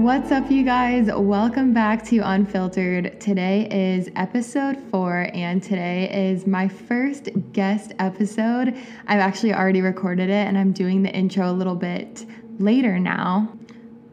What's up, you guys? Welcome back to Unfiltered. Today is episode four, and today is my first guest episode. I've actually already recorded it, and I'm doing the intro a little bit later now.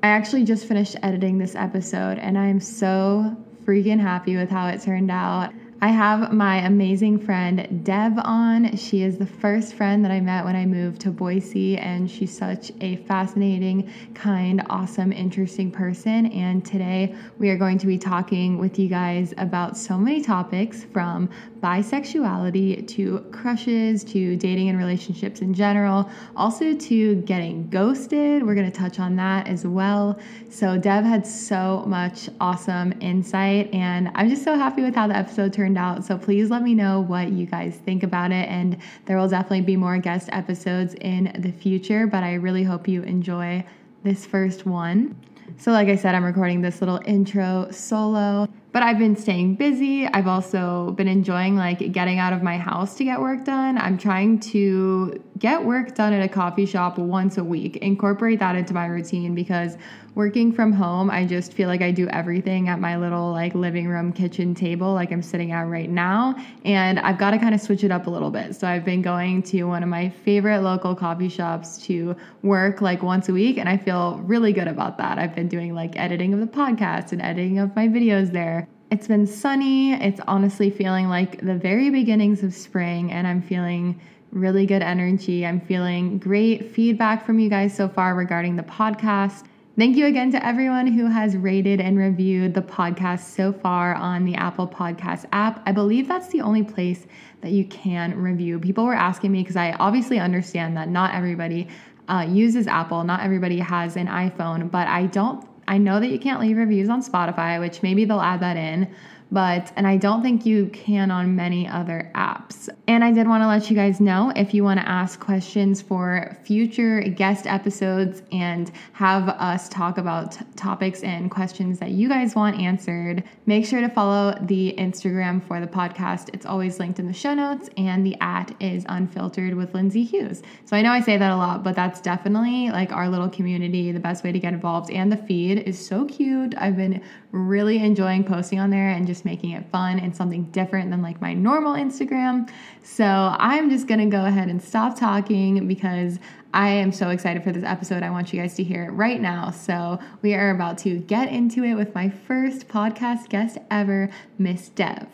I actually just finished editing this episode, and I'm so freaking happy with how it turned out. I have my amazing friend Dev on. She is the first friend that I met when I moved to Boise, and she's such a fascinating, kind, awesome, interesting person. And today we are going to be talking with you guys about so many topics from bisexuality to crushes to dating and relationships in general, also to getting ghosted. We're going to touch on that as well. So, Dev had so much awesome insight, and I'm just so happy with how the episode turned out. So, please let me know what you guys think about it, and there will definitely be more guest episodes in the future, but I really hope you enjoy this first one. So, like I said, I'm recording this little intro solo but I've been staying busy. I've also been enjoying like getting out of my house to get work done. I'm trying to get work done at a coffee shop once a week, incorporate that into my routine because working from home, I just feel like I do everything at my little like living room kitchen table like I'm sitting at right now, and I've got to kind of switch it up a little bit. So I've been going to one of my favorite local coffee shops to work like once a week and I feel really good about that. I've been doing like editing of the podcast and editing of my videos there it's been sunny. It's honestly feeling like the very beginnings of spring, and I'm feeling really good energy. I'm feeling great feedback from you guys so far regarding the podcast. Thank you again to everyone who has rated and reviewed the podcast so far on the Apple Podcast app. I believe that's the only place that you can review. People were asking me because I obviously understand that not everybody uh, uses Apple, not everybody has an iPhone, but I don't I know that you can't leave reviews on Spotify, which maybe they'll add that in but and I don't think you can on many other apps. And I did want to let you guys know if you want to ask questions for future guest episodes and have us talk about topics and questions that you guys want answered, make sure to follow the Instagram for the podcast. It's always linked in the show notes, and the at is unfiltered with Lindsay Hughes. So I know I say that a lot, but that's definitely like our little community, the best way to get involved. And the feed is so cute. I've been really enjoying posting on there and just making it fun and something different than like my normal Instagram. So I'm just gonna go ahead and stop talking because I am so excited for this episode. I want you guys to hear it right now. So we are about to get into it with my first podcast guest ever, Miss Dev.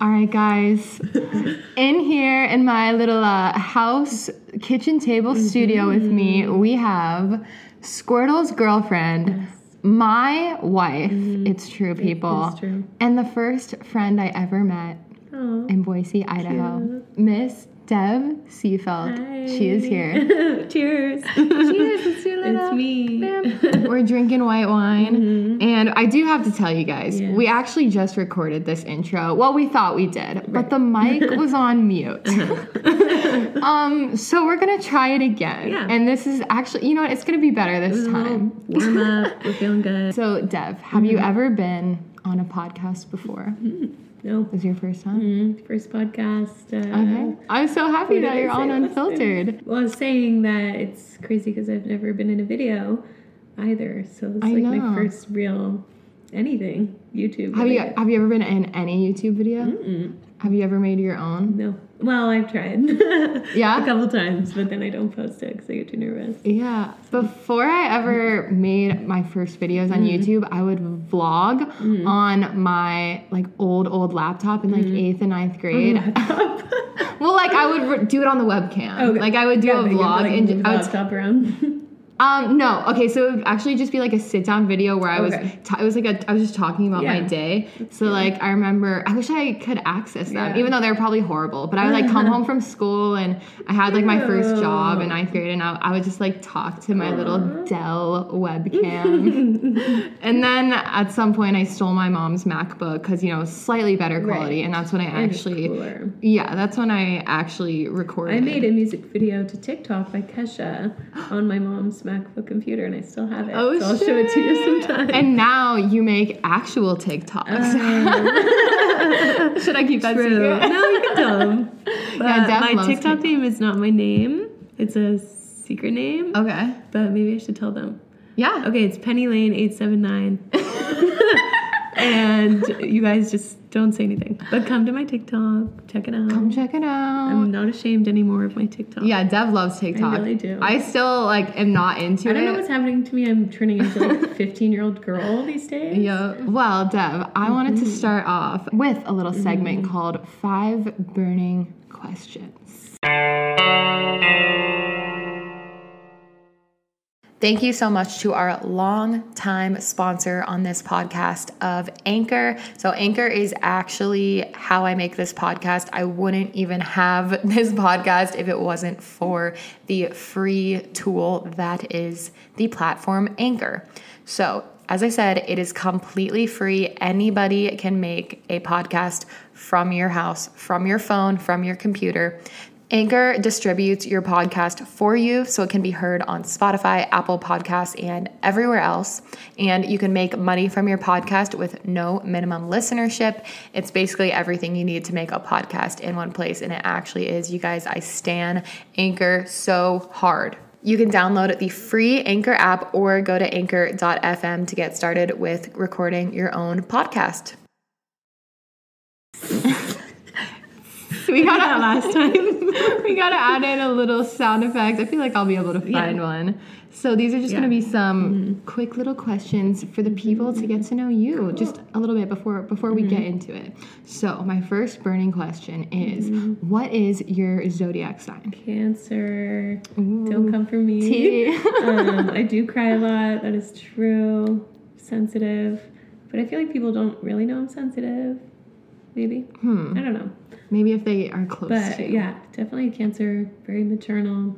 All right, guys. in here in my little uh, house kitchen table studio with me, we have Squirtle's girlfriend. Yes my wife, mm-hmm. it's true, people. true. And the first friend I ever met Aww, in Boise, Idaho, Miss Deb Seefeld. Hi. She is here. Cheers. Cheers. It's, it's me. We're drinking white wine. Mm-hmm. And I do have to tell you guys, yes. we actually just recorded this intro. Well, we thought we did, right. but the mic was on mute. Uh-huh. um, so we're going to try it again. Yeah. And this is actually, you know what? It's going to be better this time. Warm up. We're feeling good. So, Dev, have mm-hmm. you ever been on a podcast before? Mm-hmm. No. This is your first time? Mm-hmm. First podcast. Uh, okay. I'm so happy that you're on Unfiltered. Well, I was saying that it's crazy because I've never been in a video either. So it's like know. my first real anything YouTube. Have you have you ever been in any YouTube video? Mm-mm. Have you ever made your own? No. Well, I've tried. yeah. a couple times, but then I don't post it because I get too nervous. Yeah. Before I ever made my first videos on mm. YouTube, I would vlog mm. on my like old old laptop in like mm. eighth and ninth grade. well, like I would do it on the webcam. Okay. Like I would do yeah, a vlog like, and I would laptop around. Um, no. Okay, so it would actually just be like a sit down video where I was. Okay. it was like a. I was just talking about yeah. my day. So like I remember. I wish I could access them, yeah. even though they're probably horrible. But I would like come home from school and I had like my first job in ninth grade, and I, I would just like talk to my little Dell webcam. and then at some point, I stole my mom's MacBook because you know slightly better quality, right. and that's when I actually. Yeah, that's when I actually recorded. I made a music video to TikTok by Kesha on my mom's. MacBook computer and I still have it. Oh, so I'll show it to you sometime. And now you make actual TikToks. Uh, Should I keep that true. secret? No, you can tell them. yeah, my TikTok name is not my name. It's a secret name. Okay. But maybe I should tell them. Yeah. Okay, it's Penny Lane eight seven nine. and you guys just don't say anything. But come to my TikTok, check it out. Come check it out. I'm not ashamed anymore of my TikTok. Yeah, Dev loves TikTok. I really do. I still like am not into it. I don't know what's happening to me. I'm turning into like a 15 year old girl these days. Yeah. Well, Dev, I wanted to mm-hmm. start off with a little segment mm-hmm. called Five Burning Questions. Thank you so much to our long-time sponsor on this podcast of Anchor. So, Anchor is actually how I make this podcast. I wouldn't even have this podcast if it wasn't for the free tool that is the platform Anchor. So, as I said, it is completely free. Anybody can make a podcast from your house, from your phone, from your computer. Anchor distributes your podcast for you so it can be heard on Spotify, Apple Podcasts, and everywhere else. And you can make money from your podcast with no minimum listenership. It's basically everything you need to make a podcast in one place. And it actually is. You guys, I stan Anchor so hard. You can download the free Anchor app or go to anchor.fm to get started with recording your own podcast. we got that last time. we gotta add in a little sound effect. I feel like I'll be able to find yeah. one. So these are just yeah. gonna be some mm-hmm. quick little questions for the people to get to know you cool. just a little bit before before we mm-hmm. get into it. So my first burning question is, mm-hmm. what is your zodiac sign? Cancer. Ooh. Don't come for me. um, I do cry a lot. That is true. Sensitive, but I feel like people don't really know I'm sensitive. Maybe. Hmm. I don't know. Maybe if they are close but, to. Yeah, definitely cancer, very maternal.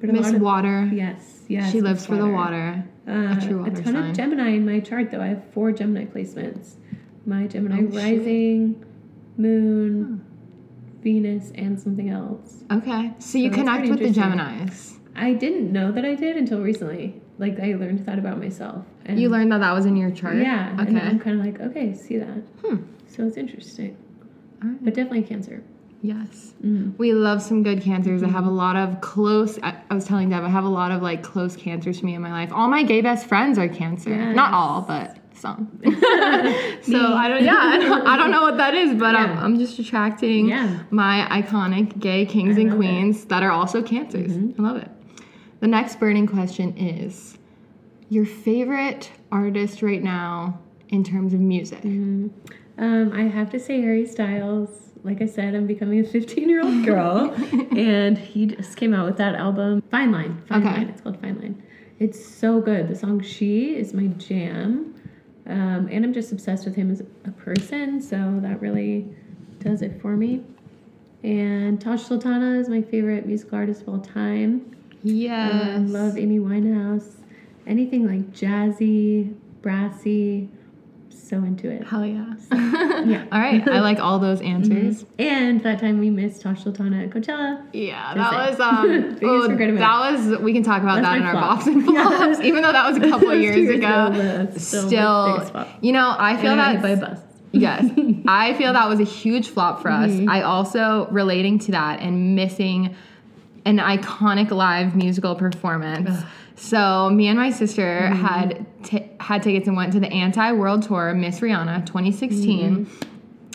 But Miss Water. Yes, yes. She lives for the water. Uh, a true water A ton sign. of Gemini in my chart, though. I have four Gemini placements. My Gemini oh, rising, shit. moon, hmm. Venus, and something else. Okay, so, so you connect with the Geminis. I didn't know that I did until recently. Like I learned that about myself. And you learned that that was in your chart. Yeah. Okay. And I'm kind of like, okay, see that. Hmm. So it's interesting. Right. But definitely cancer. Yes. Mm. We love some good cancers. Mm-hmm. I have a lot of close, I, I, was telling Deb, I have a lot of like close cancers to me in my life. All my gay best friends are cancer. Yes. Not all, but some. so I don't, yeah, I don't, I don't, know what that is, but yeah. I'm, I'm, just attracting yeah. my iconic gay kings I and queens it. that are also cancers. Mm-hmm. I love it. The next burning question is your favorite artist right now in terms of music? Mm-hmm. Um, I have to say Harry Styles. Like I said, I'm becoming a 15 year old girl, and he just came out with that album, Fine Line. Fine okay. Line. It's called Fine Line. It's so good. The song She is my jam. Um, and I'm just obsessed with him as a person, so that really does it for me. And Tash Sultana is my favorite musical artist of all time. Yes. I love Amy Winehouse. Anything like jazzy, brassy, so into it. Hell yeah. So, yeah. all right. I like all those answers. Mm-hmm. And that time we missed Tash Sultana at Coachella. Yeah, that was um oh, that was we can talk about That's that in our bops and flops. Yeah. Even though that was a couple years, years ago. ago still, still you know, I feel that by bus. yes. I feel that was a huge flop for us. Mm-hmm. I also relating to that and missing an iconic live musical performance. Ugh so me and my sister mm-hmm. had t- had tickets and went to the Anti World Tour Miss Rihanna 2016. Mm-hmm.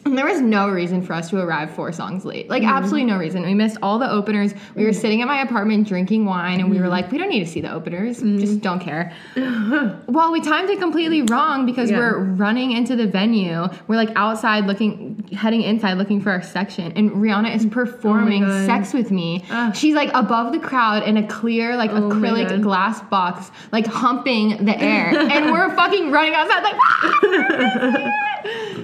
And there was no reason for us to arrive four songs late. Like, mm-hmm. absolutely no reason. We missed all the openers. We were mm-hmm. sitting at my apartment drinking wine, and we were mm-hmm. like, we don't need to see the openers. Mm-hmm. Just don't care. well, we timed it completely wrong because yeah. we're running into the venue. We're like outside looking, heading inside looking for our section. And Rihanna is oh performing oh Sex with Me. She's like above the crowd in a clear, like oh acrylic glass box, like humping the air. and we're fucking running outside, like,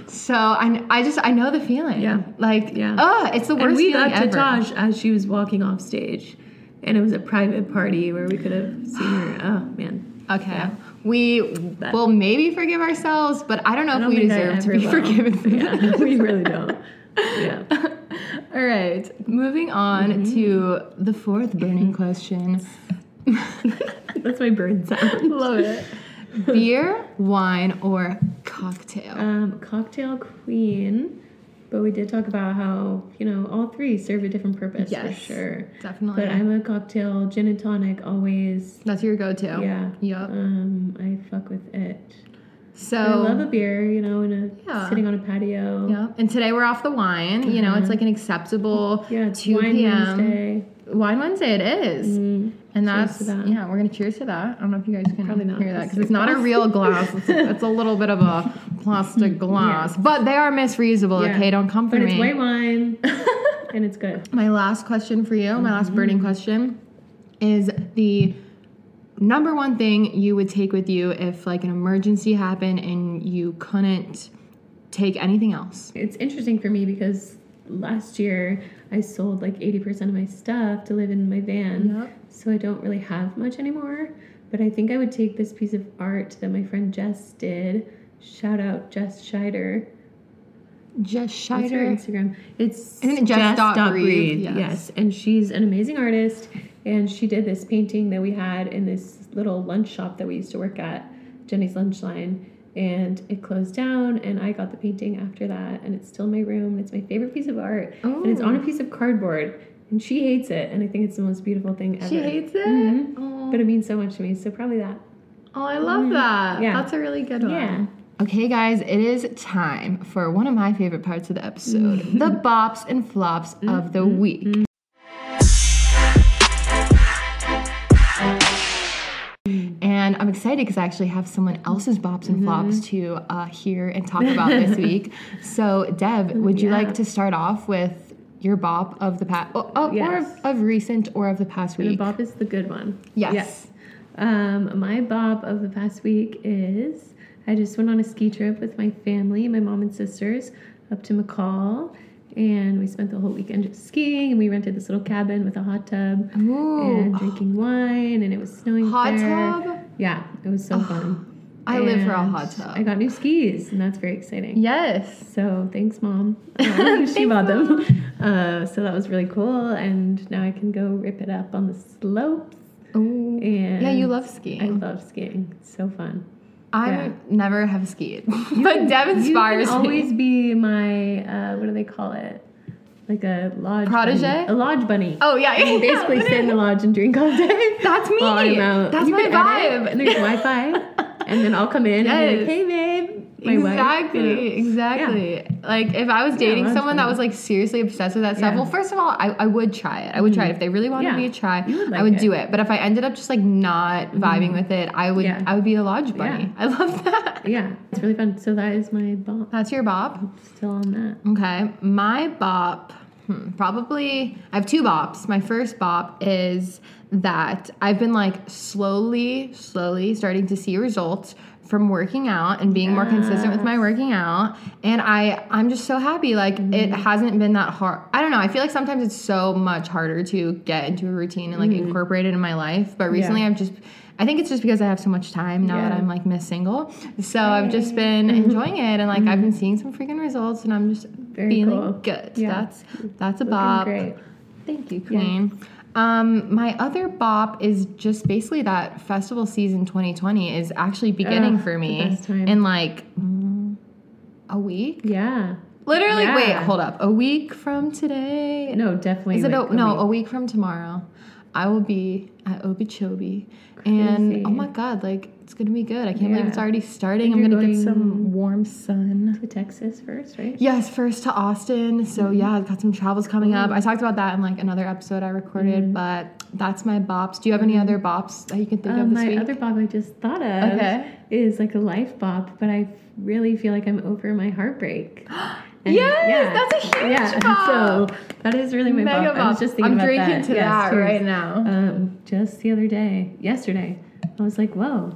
so I, I just I know the feeling. Yeah, like yeah. Oh, it's the worst. And we got to Tash as she was walking off stage, and it was a private party where we could have seen her. Oh man. Okay. Yeah. We but, will maybe forgive ourselves, but I don't know I don't if we deserve to be will. forgiven for yeah, that. we really don't. Yeah. All right. Moving on mm-hmm. to the fourth burning question. That's my bird sound. Love it. Beer, wine, or cocktail? Um, cocktail queen. But we did talk about how, you know, all three serve a different purpose Yes. for sure. Definitely. But I'm a cocktail gin and tonic always. That's your go-to. Yeah. Yep. Um, I fuck with it. So I love a beer, you know, in a Yeah. sitting on a patio. Yeah. And today we're off the wine. You know, it's like an acceptable Yeah, it's 2 Wine p.m. Wednesday. Wine Wednesday it is. Mm. And Cheers that's that. yeah, we're gonna cheers to that. I don't know if you guys can Probably not, hear that because it's not a real glass. It's a, it's a little bit of a plastic glass, but they are misreusable. Yeah. Okay, don't come for But me. it's white wine, and it's good. My last question for you, my last burning Mm-hmm. question, is the number one thing you would take with you if like an emergency happened and you couldn't take anything else. It's interesting for me because last year I sold like 80% of my stuff to live in my van. Yep. So I don't really have much anymore. But I think I would take this piece of art that my friend Jess did. Shout out Jess Scheider. Her Scheider. Instagram? It's Jess dot breathe? Yes. Yes. And she's an amazing artist. And she did this painting that we had in this little lunch shop that we used to work at, Jenny's Lunch Line. And it closed down, and I got the painting after that. And it's still in my room. And it's my favorite piece of art. And it's on a Oh. piece of cardboard. And she hates it. And I think it's the most beautiful thing ever. She hates it. Mhm. Oh. But it means so much to me. So probably that. Oh, I love that. Yeah. That's a really good one. Yeah. Okay, guys, it is time for one of my favorite parts of the episode the bops and flops of the week. And I'm excited because I actually have someone else's bops and flops to uh, hear and talk about this week. So, Deb, would you Yeah. like to start off with your bop of the past, oh, oh, or of, of recent or of the past week. The bop is the good one. Yes. Um, my bop of the past week is I just went on a ski trip with my family, my mom and sisters, up to McCall. And we spent the whole weekend just skiing. And we rented this little cabin with a hot tub Ooh, and drinking wine. And it was snowing hot there. tub? Yeah, it was so fun. I live for a hot tub. I got new skis, and that's very exciting. Yes. So thanks, mom. Uh, she bought them. Uh, so that was really cool. And now I can go rip it up on the slopes. And Yeah, you love skiing. I love skiing. It's so fun. I yeah. never have skied, but Deb inspires you can always me. be my uh, what do they call it? Like a lodge Protege? bunny. A lodge bunny. Oh yeah, You basically sit in the lodge and drink all day. That's me. while I'm out. That's You my can edit, vibe. And there's Wi-Fi, and then I'll come in and be like, "Hey, babe." My exactly, exactly. Like if I was dating lodge someone that was like seriously obsessed with that stuff, Yeah. well, first of all, I, I would try it. I would try it if they really wanted Yeah. me to try. Would I would it. do it. But if I ended up just like not vibing with it, I would Yeah. I would be a lodge bunny. I love that. Yeah, it's really fun. So that is my bop. That's your bop. Still on that. Okay, my bop, hmm, probably, I have two bops. My first bop is that I've been like slowly, slowly starting to see results from working out and being more consistent with my working out. And i i'm just so happy like it mm-hmm. hasn't been that hard. I don't know i feel like sometimes it's so much harder to get into a routine and like mm-hmm. incorporate it in my life. But recently i've just i think it's just because i have so much time now that i'm like miss single. So i've just been mm-hmm. enjoying it and like i've been seeing some freaking results and i'm just Very feeling cool. good. Yeah. that's that's a Looking bop. great. Thank you, Queen. Um, my other bop is just basically that festival season 2020 is actually beginning Ugh, for me in like mm, a week. Yeah. Literally, Yeah. wait, hold up. A week from today. No, definitely. Is it like a, no? week. A week from tomorrow, I will be at Okeechobee, and oh my god, like it's gonna be good. I can't believe it's already starting. I'm gonna get some warm sun. to Texas first, right? Yes, first to Austin. So Mm-hmm. yeah, I've got some travels coming up. I talked about that in like another episode I recorded, Mm-hmm. but that's my bops. Do you have any other bops that you can think of Um, this my week? other bop I just thought of Okay. is like a life bop, but I really feel like I'm over my heartbreak. And Yes, that's a huge yeah. So that is really my Mega. I was just thinking I'm about drinking that. to Yes, that cheers. right now. Um, just the other day, yesterday, I was like, "Whoa,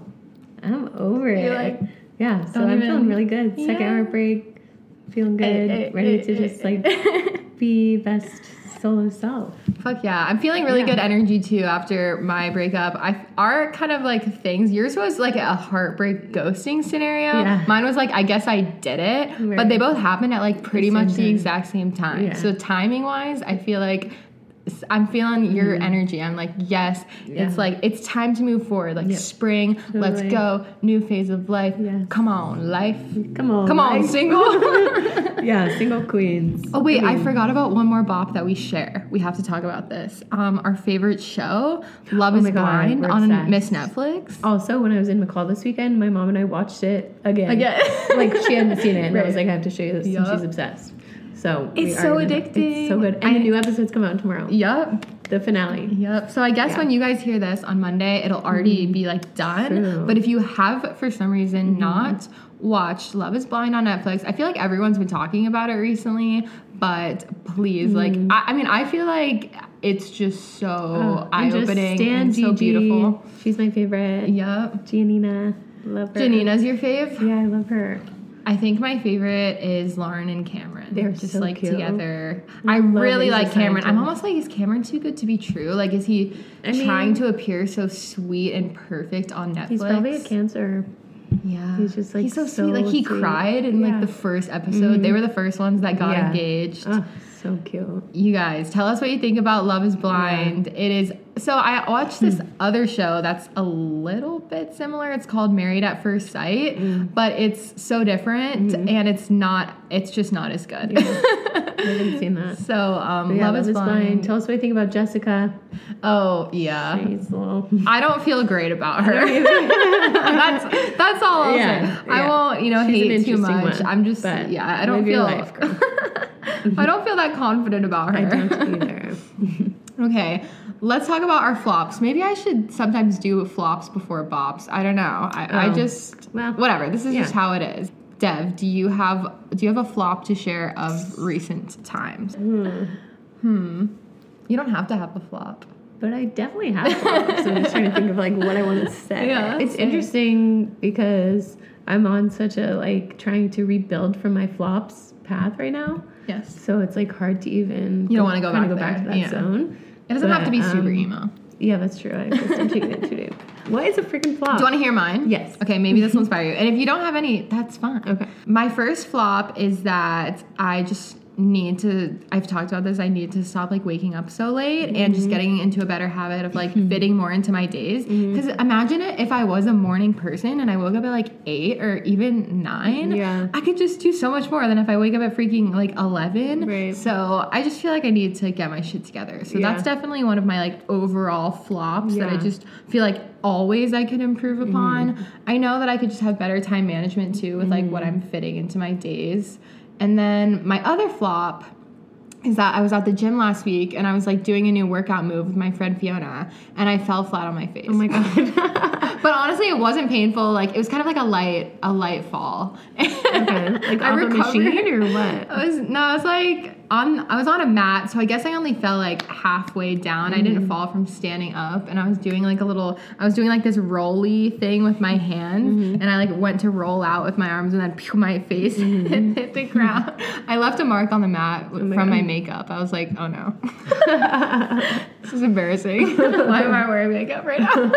I'm over You're it." like, yeah, so I'm even- feeling really good. Second Yeah. heartbreak, feeling good, eh, ready eh, to eh, just like be best solo self. Fuck yeah. I'm feeling really Yeah. good energy too after my breakup. I our kind of like things. Yours was like a heartbreak ghosting scenario. Yeah. Mine was like I guess I did it, but they both happened at like pretty The much the exact same time. Yeah. So timing wise, I feel like I'm feeling your energy. I'm like, yes, Mm-hmm. Yeah. it's like it's time to move forward. Like Yep. spring, let's go, new phase of life. Yes. Come on, life. Come on. Come on, like- single. yeah, single queens. oh wait, I forgot about one more bop that we share. We have to talk about this. Um, our favorite show, Love Oh Is God, Blind, on. Miss Netflix. Also, when I was in McCall this weekend, my mom and I watched it again. Again. like she hadn't seen it, and I was like, I have to show you this, Yup. and she's obsessed. So It's so addicting. It's so good, and I- the new episodes come out tomorrow. Yep. The finale. Yep. So I guess Yeah. when you guys hear this on Monday, it'll already mm-hmm. be like done. True. But if you have for some reason mm-hmm. not watched Love is Blind on Netflix, I feel like everyone's been talking about it recently. But please, like, mm-hmm. I, I mean, I feel like it's just so Oh, eye opening and so beautiful. She's my favorite. Yep. Giannina, love her. Giannina's your fave? Yeah, I love her. I think my favorite is Lauren and Cameron. They're just so like cute. together. I I really like a Cameron. I'm almost like, is Cameron too good to be true? Like, is he I mean- trying to appear so sweet and perfect on Netflix? He's probably a cancer. Yeah, He's just, like, he's so, so sweet. Like he sweet. cried in Yeah. like the first episode. They mm-hmm. were the first ones that got Yeah. engaged. Oh, so cute. You guys, tell us what you think about Love Is Blind. It is so I watched this Hmm. other show that's a little bit similar. It's called Married at First Sight, Hmm. but it's so different and it's not. It's just not as good. I haven't seen that. so um, yeah, Love, Is Blind. Tell us what you think about Jessica. oh yeah. She's a little. I don't feel great about her. that's that's all I'll yeah, say. I won't, you know, She's hate too much. one, I'm just yeah, I don't feel life. I don't feel that confident about her. I don't either. okay. Let's talk about our flops. Maybe I should sometimes do flops before bops. I don't know. I, I Oh. just Well, whatever. This is just how it is. Dev, do you have do you have a flop to share of recent times? Hmm. You don't have to have a flop. But I definitely have flops. I'm just trying to think of like what I want to say. Yeah, it's interesting because I'm on such a like trying to rebuild from my flops path right now. Yes. So it's like hard to even You don't wanna go kinda back go back to that yeah. zone. It doesn't have to be super um, emo. Yeah, that's true. I guess I'm taking it too deep. What is a freaking flop? Do you want to hear mine? Yes. Okay, maybe this will inspire you. And if you don't have any, that's fine. Okay. My first flop is that I just need to I've talked about this, I need to stop like waking up so late and Mm-hmm. just getting into a better habit of like fitting more into my days. Mm-hmm. Because imagine it if I was a morning person and I woke up at like eight or even nine. Yeah. I could just do so much more than if I wake up at freaking like eleven. Right. So I just feel like I need to get my shit together. So Yeah. that's definitely one of my like overall flops that I just feel like always I could improve upon. I know that I could just have better time management too with like what I'm fitting into my days. And then my other flop is that I was at the gym last week and I was like doing a new workout move with my friend Fiona and I fell flat on my face. Oh my god. But honestly, it wasn't painful. Like it was kind of like a light, a light fall. okay. Like I a recovered. machine or what? I was no, I was like on. I was on a mat, so I guess I only fell like halfway down. I Mm. didn't fall from standing up, and I was doing like a little. I was doing like this rolly thing with my hands, Mm-hmm. and I like went to roll out with my arms, and then pew, my face hit, hit the ground. I left a mark on the mat Mm-hmm. Oh my from my makeup. I was like, oh no, this is embarrassing. Why am I wearing makeup right now?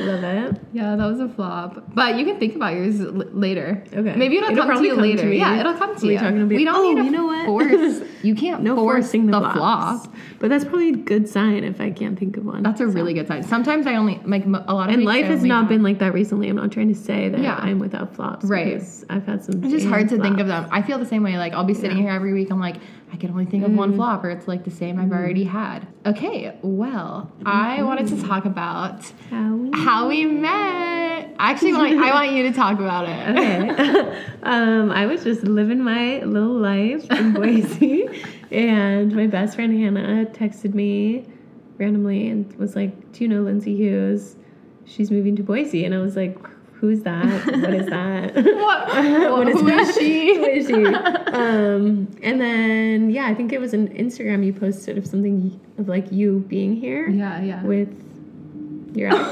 Love it. Yeah, that was a flop. But you can think about yours l- later. Okay. Maybe it'll, It'll come to you come later. me. Yeah, it'll come to you. talking to be- we don't Oh, need to you know what? force. You can't No force forcing the, the flops. flop. But that's probably a good sign if I can't think of one. That's a really good sign. Sometimes I only like a lot of and life has not have- been like that recently. I'm not trying to say that Yeah. I'm without flops. Right. I've had some. It's just hard to think of them. I feel the same way. Like I'll be sitting Yeah. here every week. I'm like, I can only think of Mm. one flop, or it's like the same I've already had. Okay, well, I wanted to talk about How we- how we met. Actually, want, I want you to talk about it. Okay. um, I was just living my little life in Boise, and my best friend Hannah texted me randomly and was like, "Do you know Lindsay Hughes? She's moving to Boise." And I was like, "Who's that? What is that? What? what is Who that? is she? Who is she?" Um, and then yeah, I think it was an Instagram you posted of something of like you being here Yeah, yeah. with your ex.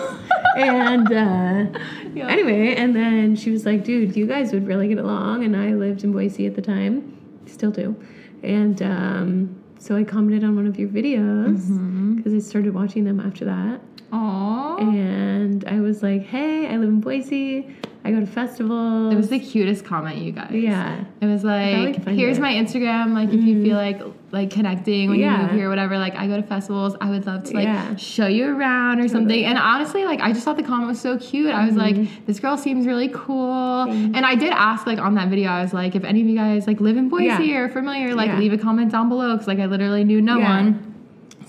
and uh, Yeah. anyway, and then she was like, dude, you guys would really get along. And I lived in Boise at the time, still do. And um, so I commented on one of your videos Mm-hmm. because I started watching them after that. Aww. And I was like, hey, I live in Boise. I go to festivals. It was the cutest comment, you guys. yeah. It was like, here's it. my Instagram. Like, if you feel like like connecting when you move here or whatever, like I go to festivals. I would love to like Yeah. show you around or something. And honestly, like I just thought the comment was so cute. I was Mm-hmm. like, this girl seems really cool. And I did ask like on that video, I was like, if any of you guys like live in Boise Yeah. or are familiar, like Yeah. leave a comment down below because like I literally knew no Yeah. one.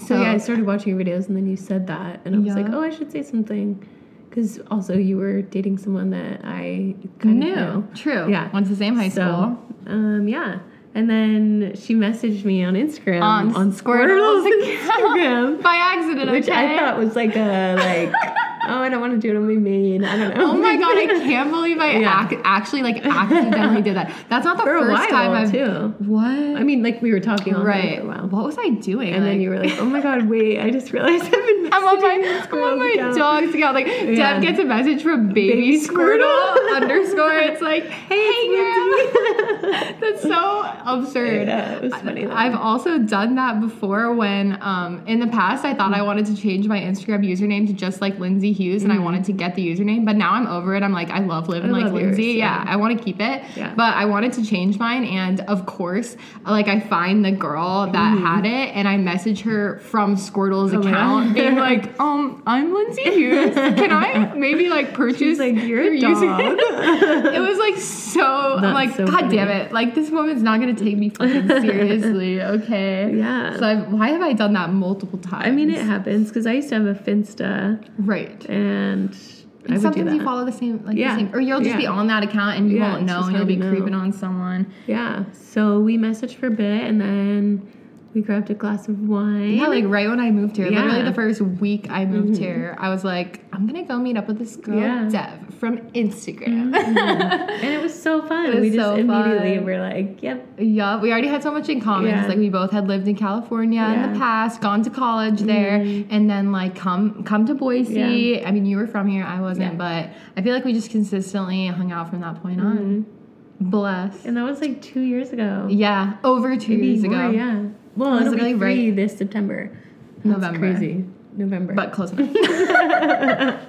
So yeah, I started watching your videos and then you said that, and I was like, oh, I should say something, because also you were dating someone that I kind Knew. of knew. True. Yeah. Went to the same high school. So, um, yeah. And then she messaged me on Instagram On on Squirtle's. Instagram, By accident, which okay? I thought was like a like, oh, I don't want to do it on my main. I don't know. Oh my god, I can't believe I Yeah. ac- actually like accidentally did that. That's not the For first while time I've too. What? I mean, like we were talking on right. for a while. What was I doing? And then you were like, "Oh my god, wait! I just realized I've been I'm on my, I'm on my Squirtle's account." dog's account. Like, Yeah. Deb gets a message from baby, Baby Squirtle, underscore. It's like, hey, girl. That's so absurd. Yeah, it was funny. though. I've also done that before when um, in the past I thought I wanted to change my Instagram username to just like Lindsay Hughes and I wanted to get the username, but now I'm over it. I'm like, I love living Mm-hmm. I like love yours, Lindsay. yeah. yeah. I want to keep it. Yeah. But I wanted to change mine and of course, like I find the girl that had it and I message her from Squirtle's Mm-hmm. Oh account being like, um, I'm Lindsay Hughes. Can I maybe like purchase She's like, "You're your dog." username?" it was like so I'm like, so God funny. damn it. Like this woman's not gonna take me fucking seriously, okay? Yeah. So I've, why have I done that multiple times? I mean, it happens because I used to have a Finsta, right. And, I And would do sometimes you follow the same, like Yeah. the same, or you'll just be on that account and you Yeah, won't know, and you'll be creeping on someone. Yeah. So we messaged for a bit, and then we grabbed a glass of wine. Yeah, like right when I moved here, literally Yeah. Mm-hmm. the first week I moved here, I was like, I'm gonna go meet up with this girl, Yeah. Mm-hmm. Dev, from Instagram. and it was so fun. Was we just so immediately fun. were like, "Yep, Yeah, we already had so much in common. Yeah. Like we both had lived in California in the past, gone to college there, and then like come come to Boise. Yeah. I mean, you were from here, I wasn't, Yeah. but I feel like we just consistently hung out from that point on. Bless. And that was like two years ago. Yeah, over two Maybe years more, ago. Yeah. Well, it'll literally be three this September. That's November. crazy. November. but close enough.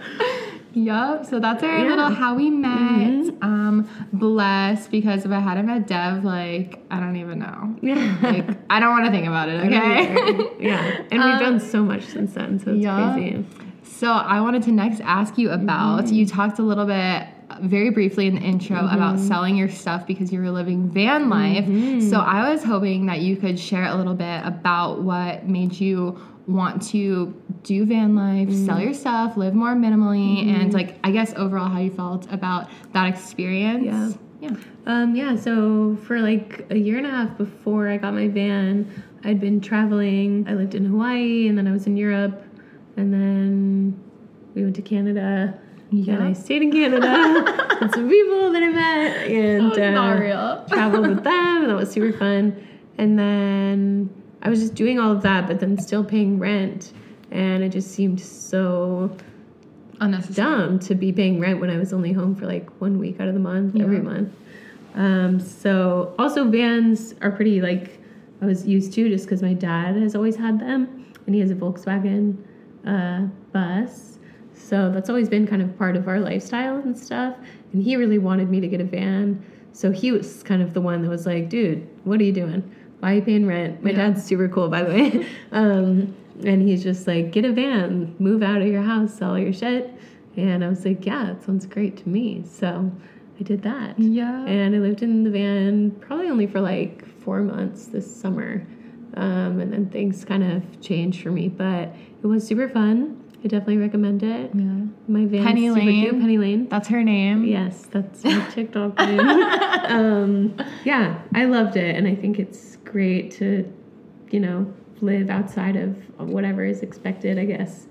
Yup. So that's our Yeah. Mm-hmm. little how we met. Um, blessed because if I hadn't met Dev, like I don't even know. yeah. Like I don't want to think about it. Okay. yeah. And we've done so much since then, so it's yeah. crazy. So I wanted to next ask you about. Mm-hmm. You talked a little bit, very briefly in the intro, about selling your stuff because you were living van life. Mm-hmm. So I was hoping that you could share a little bit about what made you want to do van life, Mm-hmm. sell your stuff, live more minimally, and like I guess overall how you felt about that experience. Yeah. Yeah. Um, yeah, so for like a year and a half before I got my van, I'd been traveling. I lived in Hawaii and then I was in Europe and then we went to Canada. Yeah. And I stayed in Canada with some people that I met and not uh, traveled with them and that was super fun. And then I was just doing all of that, but then still paying rent. And it just seemed so Unnecessary. dumb to be paying rent when I was only home for like one week out of the month every month. Um, so also vans are pretty like I was used to just because my dad has always had them and he has a Volkswagen uh, bus. So that's always been kind of part of our lifestyle and stuff. And he really wanted me to get a van. So he was kind of the one that was like, dude, what are you doing? Why are you paying rent? My Yeah. dad's super cool, by the way. um, and he's just like, get a van, move out of your house, sell your shit. And I was like, yeah, that sounds great to me. So I did that. Yeah. And I lived in the van probably only for like four months this summer. Um, and then things kind of changed for me, but it was super fun. I definitely recommend it. yeah. My van Penny Lane. cute. Penny Lane. That's her name. Yes, that's my TikTok name. um, yeah, I loved it, and I think it's great to, you know, live outside of whatever is expected. I guess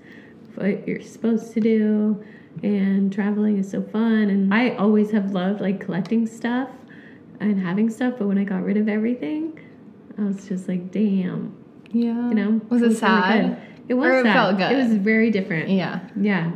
what you're supposed to do, and traveling is so fun. And I always have loved like collecting stuff and having stuff, but when I got rid of everything, I was just like, damn, Yeah. you know. Was it really sad? good. It was Or it sad. felt good? It was very different. Yeah. Yeah,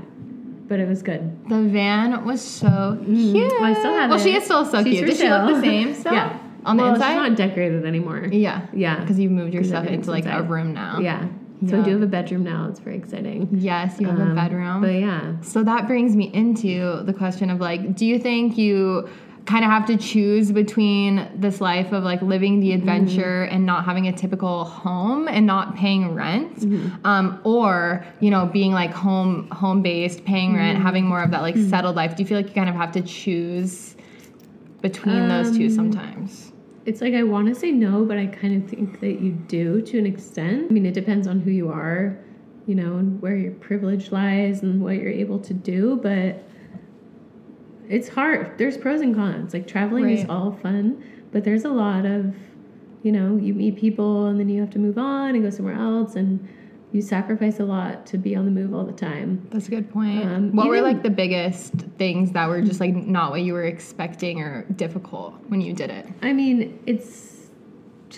but it was good. The van was so cute. Well, I still have Well, it. she is still so She's cute. Does she look the same still? Yeah. On the well, inside? She's not decorated anymore. yeah. Yeah. Because you moved your 'Cause stuff into like a room now. Yeah. So I Yeah. do have a bedroom now. It's very exciting. Yes, you have a Um, bedroom. But yeah, So that brings me into the question of like, do you think you kind of have to choose between this life of like living the adventure and not having a typical home and not paying rent, um, or you know being like home home based, paying rent, having more of that like settled life? Do you feel like you kind of have to choose between those two Um, sometimes? it's like I want to say no, but I kind of think that you do to an extent. I mean, it depends on who you are, you know, and where your privilege lies and what you're able to do, but it's hard. There's pros and cons. Like traveling is all fun, but there's a lot of, you know, you meet people and then you have to move on and go somewhere else and you sacrifice a lot to be on the move all the time. That's a good point. Um, what were like the biggest things that were just like not what you were expecting or difficult when you did it? I mean, it's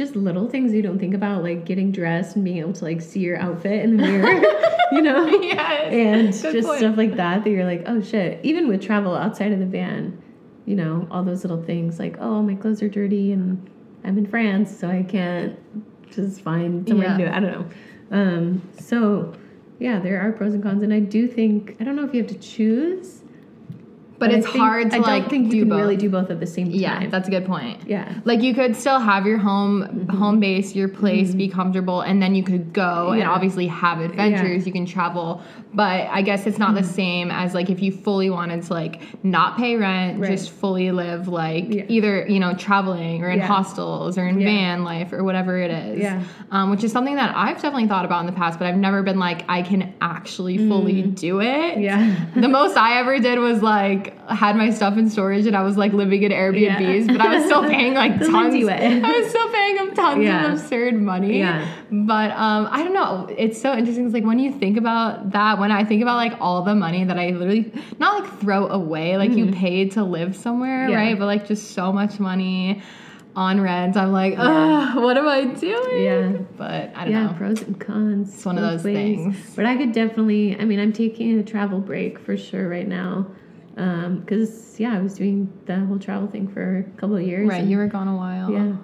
just little things you don't think about, like getting dressed and being able to like see your outfit in the mirror, you know? yes. And Good just point. stuff like that that you're like, oh shit. Even with travel outside of the van, you know, all those little things like, oh, my clothes are dirty and I'm in France, so I can't just find somewhere Yeah. to do it. I don't know. Um, so yeah, there are pros and cons, and I do think I don't know if you have to choose, But, it's think- hard to I don't like think do you can both. really do both at the same time. yeah, that's a good point. yeah. Like you could still have your home Mm-hmm. home base, your place, be comfortable, and then you could go and obviously have adventures. Yeah. Mm-hmm. You can travel, but I guess it's not the same as like if you fully wanted to like not pay rent, Right. just fully live like Yeah. either you know traveling or in Yeah. hostels or in Yeah. van life or whatever it is. Yeah. um, which is something that I've definitely thought about in the past, but I've never been like I can actually fully do it. Mm. Yeah. the most I ever did was like had my stuff in storage and I was like living in Airbnbs, Yeah. but I was still paying like tons. I was still paying them tons Yeah. of absurd money. Yeah. But um, I don't know. It's so interesting. It's like when you think about that, when I think about like all the money that I literally not like throw away, like you paid to live somewhere, Mm-hmm. Yeah. right? But like just so much money on rent. I'm like, ugh, what am I doing? Yeah. But I don't yeah, know. pros and cons. It's one of those things. But I could definitely. I mean, I'm taking a travel break for sure right now, because yeah, I was doing the whole travel thing for a couple of years. Right, and you were gone a while. Yeah,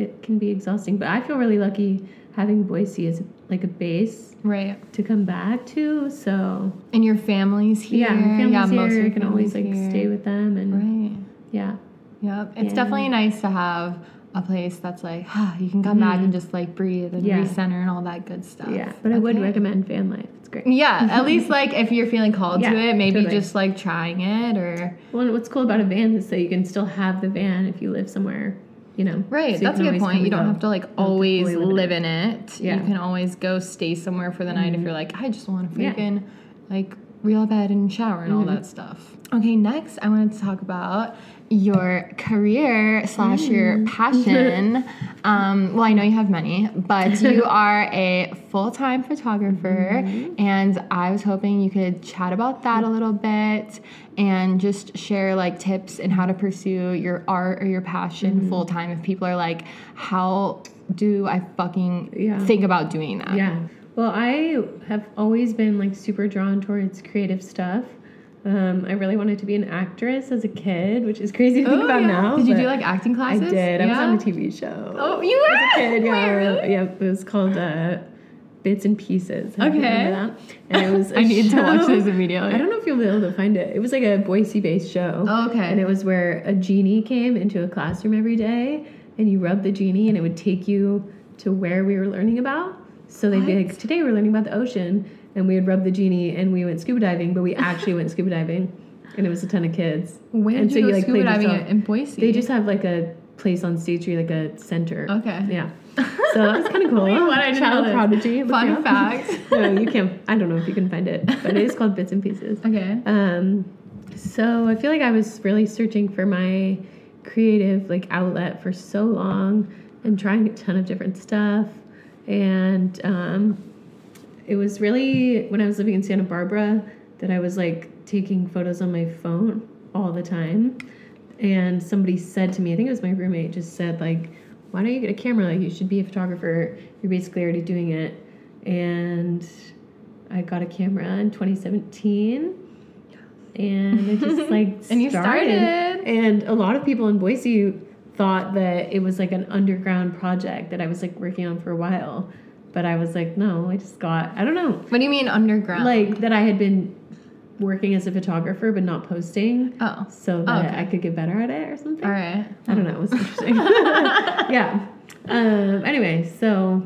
it can be exhausting. But I feel really lucky having Boise as like a base Right. to come back to. So And your family's here. yeah, family's most of here. your I can always like here. stay with them, and Right. yeah, Yep. It's Yeah. definitely nice to have a place that's like, ah, you can come back and just like breathe and Mm-hmm. Yeah. recenter and all that good stuff. yeah. But I would recommend van life. It's great. Yeah, at least like if you're feeling called to it, maybe totally. just like trying it or Well, what's cool about a van is that you can still have the van if you live somewhere, you know. Right, so that's a good point. You don't have to like have to always live in in it. Yeah. You can always go stay somewhere for the night if mm-hmm. you're like, I just want to Yeah. freaking like real bed and shower and all Mhm. that stuff. Okay, next I wanted to talk about your career slash your Mm. passion. um, well, I know you have many, but you are a full time photographer, Mm-hmm. and I was hoping you could chat about that a little bit and just share like tips and how to pursue your art or your passion Mm-hmm. full time. If people are like, how do I fucking Yeah. think about doing that? Yeah. Well, I have always been like super drawn towards creative stuff. Um, I really wanted to be an actress as a kid, which is crazy to think Oh, about yeah. now. Did you do like acting classes? I did. I was on a TV show. Oh, you were? As a kid, yeah. Wait, really? Yeah, it was called uh, Bits and Pieces. I Okay. And it was. I need to watch show- this immediately. I don't know if you'll be able to find it. It was like a Boise-based show. Oh, okay. And it was where a genie came into a classroom every day, and you rub the genie, and it would take you to where we were learning about. So they'd be like, "Today we're learning about the ocean," and we would rub the genie, and we went scuba diving, but we actually went scuba diving, and it was a ton of kids. Where and did you go scuba diving yourself. in Boise? They just have like a place on State Street, like a center. Okay. Yeah. So that was kind of cool. Wait, what? I Child prodigy. Fun fact. no, you can't. I don't know if you can find it, but it is called Bits and Pieces. Okay. Um, so I feel like I was really searching for my creative like outlet for so long and trying a ton of different stuff. And um, it was really when I was living in Santa Barbara that I was like taking photos on my phone all the time. And somebody said to me, I think it was my roommate, just said like, "Why don't you get a camera? Like you should be a photographer. You're basically already doing it." And I got a camera in 2017, and it just like And you started. And a lot of people in Boise thought that it was like an underground project that I was like working on for a while. But I was like, no, I just got, I don't know, What do you mean underground? like that I had been working as a photographer but not posting. oh, So that okay. I could get better at it or something. all right. I don't know. It was interesting. yeah. Um, anyway, so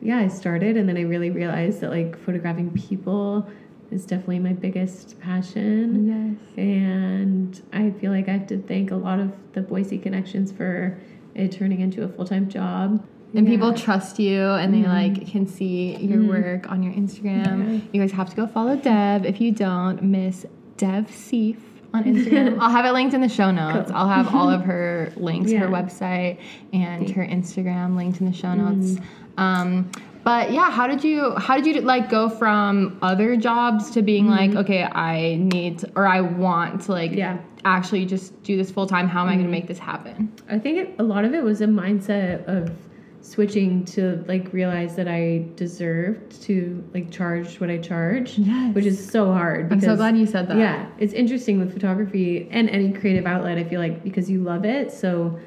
yeah, I started and then I really realized that like photographing people is definitely my biggest passion. Yes. And I feel like I have to thank a lot of the Boise connections for it turning into a full time job. And Yeah. people trust you and they like can see your Mhm. work on your Instagram. Yeah. You guys have to go follow Deb. If you don't, Miss Dev Seif on Instagram. I'll have it linked in the show notes. Cool. I'll have all of her links, her website and her Instagram linked in the show notes. Um, but yeah, how did you how did you like go from other jobs to being like, mm-hmm. okay, I need to, or I want to like Yeah. actually just do this full time. How am I going to mm-hmm. make this happen? I think it, a lot of it was a mindset of switching to like realize that I deserved to like charge what I charge, Yes. which is so hard. Because, I'm so glad you said that. Yeah, it's interesting with photography and any creative outlet. I feel like because you love it, so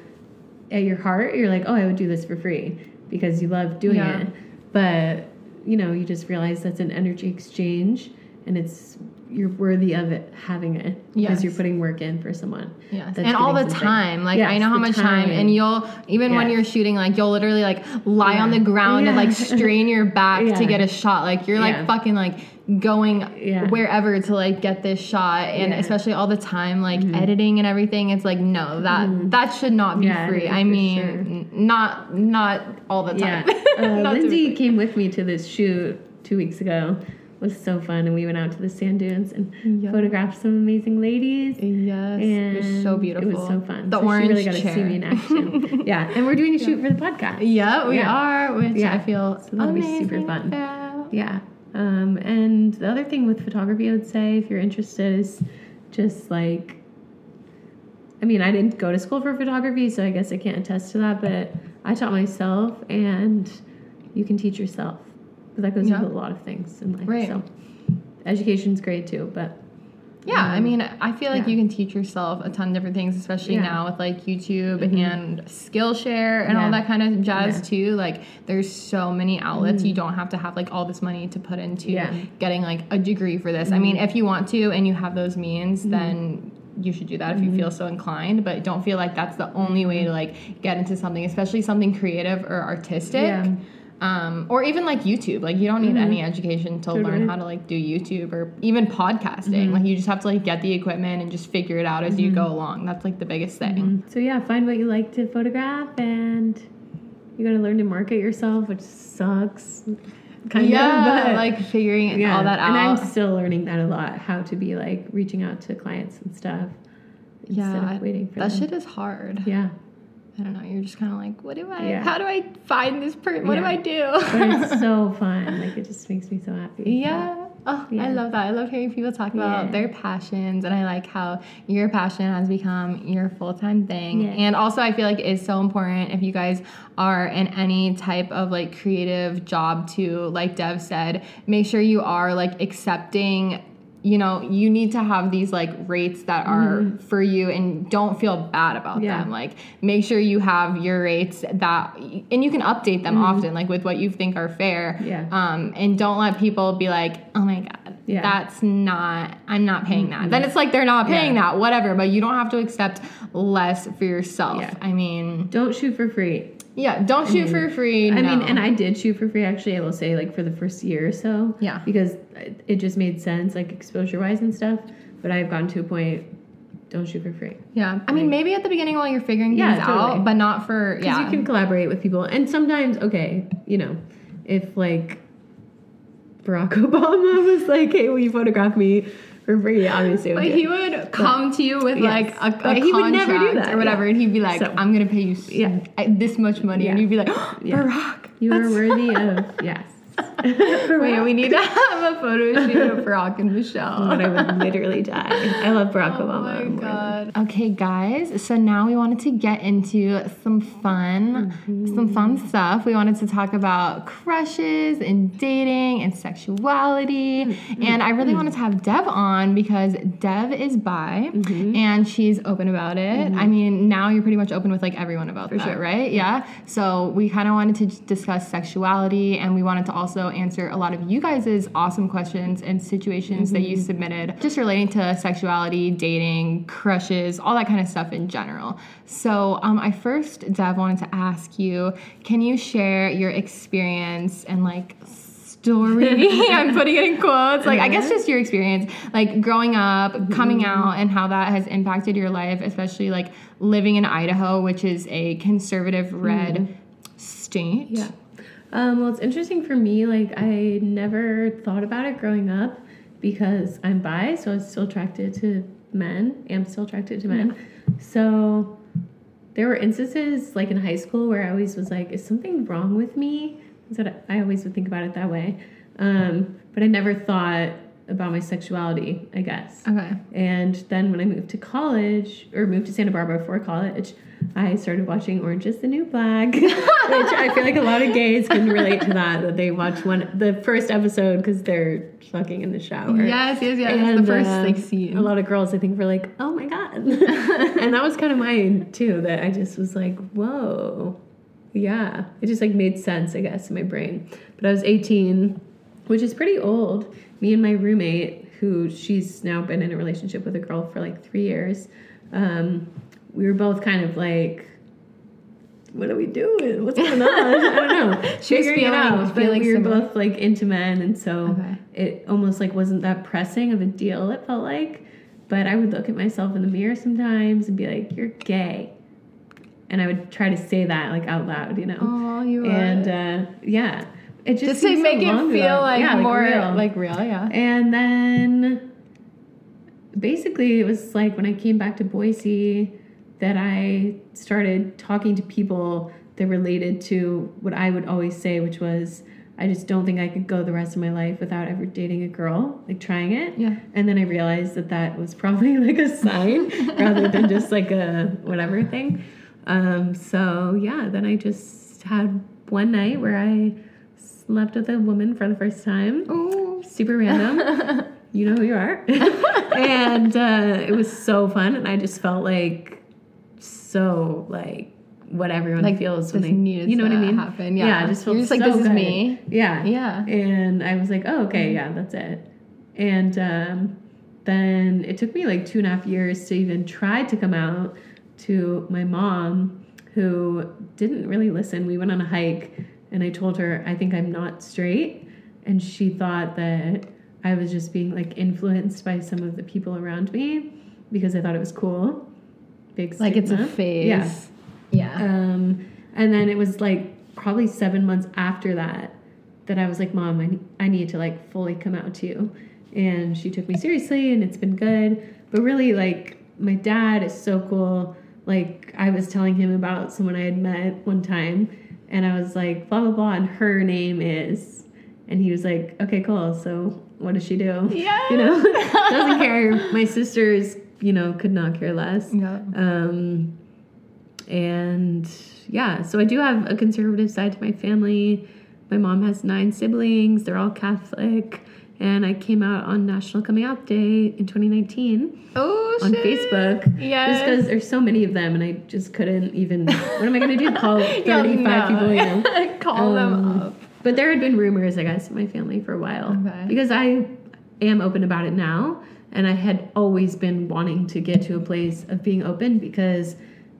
at your heart, you're like, oh, I would do this for free because you love doing Yeah. it. But you know, you just realize that's an energy exchange, and it's you're worthy of it having it because Yes. you're putting work in for someone. Yes, and all the something. time. Like I know how much time. time. and you'll even when you're shooting, like you'll literally like lie on the ground and like strain your back to get a shot. Like you're like Yeah. fucking like going Yeah. wherever to like get this shot, and Yeah. Mm-hmm. especially all the time like editing and everything. It's like no, that that should not be Yeah, free. I mean, sure. n- not not all the Yeah. time. Uh, to be Lindsay came with me to this shoot two weeks ago. It was so fun, and we went out to the sand dunes and Yeah. photographed some amazing ladies. Yes, And it was so beautiful. It was so fun. The so orange she really got chair. to see me in action. yeah, and we're doing a shoot for the podcast. Yeah, we Yeah. are, which Yeah. I feel So that'll be super fun. Yeah. Um, and the other thing with photography, I would say, if you're interested, is just like, I mean, I didn't go to school for photography, so I guess I can't attest to that, but I taught myself, and you can teach yourself. But that goes Yeah. with a lot of things in life. Right. So education's great too, but Yeah, I Um, mean, I feel like yeah. you can teach yourself a ton of different things, especially Yeah. now with like YouTube Mhm. and Skillshare and all that kind of jazz Yeah. too. Like, there's so many outlets. Mhm. You don't have to have like all this money to put into Yeah. getting like a degree for this. I mean, if you want to and you have those means, Mm-hmm. then you should do that if you feel so inclined. But don't feel like that's the only way to like get into something, especially something creative or artistic. Yeah. Um, or even like YouTube, like you don't need any education to learn how to like do YouTube or even podcasting. Mhm. Like you just have to like get the equipment and just figure it out as you go along. That's like the biggest thing. So yeah, find what you like to photograph, and you got to learn to market yourself, which sucks. Kind yeah, of, but like figuring all that out. And I'm still learning that a lot. How to be like reaching out to clients and stuff. yeah, waiting for that them. shit is hard. Yeah, I don't know. You're just kind of like, what do I? Yeah. How do I find this person? What do I do? but it's so fun. Like it just makes me so happy. Yeah. Oh, I love that. I love hearing people talk about Yeah. their passions, and I like how your passion has become your full time thing. Yeah. And also, I feel like it's so important if you guys are in any type of like creative job to, like Dev said, make sure you are like accepting. You know, you need to have these like rates that are for you and don't feel bad about Mm-hmm. Yeah. them. Like, make sure you have your rates that, and you can update them often, like with what you think are fair. Mm-hmm. Yeah. Um, and don't let people be like, oh my God, Yeah. that's not, I'm not paying that. Then it's like they're not paying Yeah. that, whatever, but you don't have to accept less for yourself. I mean, Don't shoot for free. Yeah, don't shoot for free. I no. mean, and I did shoot for free actually, I will say, like for the first year or so. Yeah. Because it just made sense, like exposure wise and stuff. But I've gotten to a point, don't shoot for free. yeah, I mean, maybe at the beginning while you're figuring Yeah, things totally. out, but not for, Because yeah. you can collaborate with people. And sometimes, okay, you know, if like Barack Obama was like, hey, will you photograph me for free? Obviously, But he would come to you with Yes. like a, a But he would never do contract that, or whatever, yeah. and he'd be like, So- "I'm gonna pay you Yeah. this much money," and you'd be like, Yeah. "Barack, You are worthy of, yes. Wait, we need to have a photo shoot of Barack and Michelle. but I would literally die. I love Barack Oh Obama. Oh my god. Okay, guys. So now we wanted to get into some fun, mm-hmm. some fun stuff. We wanted to talk about crushes and dating and sexuality. Mm-hmm. And I really mm-hmm. wanted to have Dev on because Dev is bi and she's open about it. I mean, now you're pretty much open with like everyone about that, sure. right? Yeah. So we kind of wanted to discuss sexuality and we wanted to also answer a lot of you guys' awesome questions and situations that you mm-hmm. submitted just relating to sexuality, dating, crushes, all that kind of stuff in general. So um, I first, Dev, wanted to ask you, can you share your experience and like story. I'm putting it in quotes. Like, I guess uh-huh. just your experience, like growing up, coming mm-hmm. out, and how that has impacted your life, especially like living in Idaho, which is a conservative red mm-hmm. state. Yeah. Um, well, it's interesting for me. Like, I never thought about it growing up because I'm bi, so I was still attracted to men. I'm still attracted to men. So there were instances, like in high school, where I always was like, "Is something wrong with me?" So I always would think about it that way. Um, but I never thought about my sexuality. I guess. Okay. And then when I moved to college, or moved to Santa Barbara for college, I started watching Orange is the New Black, which I feel like a lot of gays can relate to that, that they watch one the first episode because they're fucking in the shower. Yes, yes, yes. the first uh, like scene. A lot of girls, I think, were like, oh my God. and that was kind of mine too, that I just was like, whoa. Yeah. It just like made sense, I guess, in my brain. But I was 18, which is pretty old. Me and my roommate, who she's now been in a relationship with a girl for like three years, um, we were both kind of like, what are we doing? What's going on? I don't know. She was Figuring it feeling- out. But feeling we were similar. both like into men, and so Okay. it almost like wasn't that pressing of a deal. It felt like, but I would look at myself in the mirror sometimes and be like, "You're gay," and I would try to say that like out loud, you know. Oh, you are. and uh, yeah, it just just to seems so make it feel ago. like Yeah, more real. like real, yeah. And then basically, it was like when I came back to Boise that I started talking to people that related to what I would always say, which was, I just don't think I could go the rest of my life without ever dating a girl, like trying it. Yeah. And then I realized that that was probably like a sign rather than just like a whatever thing. Um, so yeah, then I just had one night where I slept with a woman for the first time Ooh. super random. you know who you are. and uh, it was so fun, and I just felt like so like what everyone Like, feels when they, needed you know what I mean? happen, yeah. I just You're just like, so this is me. Yeah, Yeah. And I was like, oh, okay, yeah, that's it. And um, then it took me like two and a half years to even try to come out to my mom, who didn't really listen. We went on a hike, and I told her I think I'm not straight, and she thought that I was just being like influenced by some of the people around me because I thought it was cool. Big Like it's a phase. Yeah. Yeah. Um, and then it was like probably seven months after that that I was like, Mom, I, ne- I need to like fully come out to you. And she took me seriously and it's been good. But really, like, my dad is so cool. Like, I was telling him about someone I had met one time and I was like, blah, blah, blah. And her name is. And he was like, okay, cool. So what does she do? Yeah. You know, doesn't care. My sisters, you know, could not care less. Yeah. Um, and yeah, so I do have a conservative side to my family. My mom has nine siblings, they're all Catholic. And I came out on National Coming Out Day in 2019 Oh, on shit. Facebook. Yeah. Just because there's so many of them, and I just couldn't even. What am I going to do? Call 35 Yeah, no. people, you know? Call them Um, up. But there had been rumors, I guess, in my family for a while. Okay. Because I am open about it now. And I had always been wanting to get to a place of being open because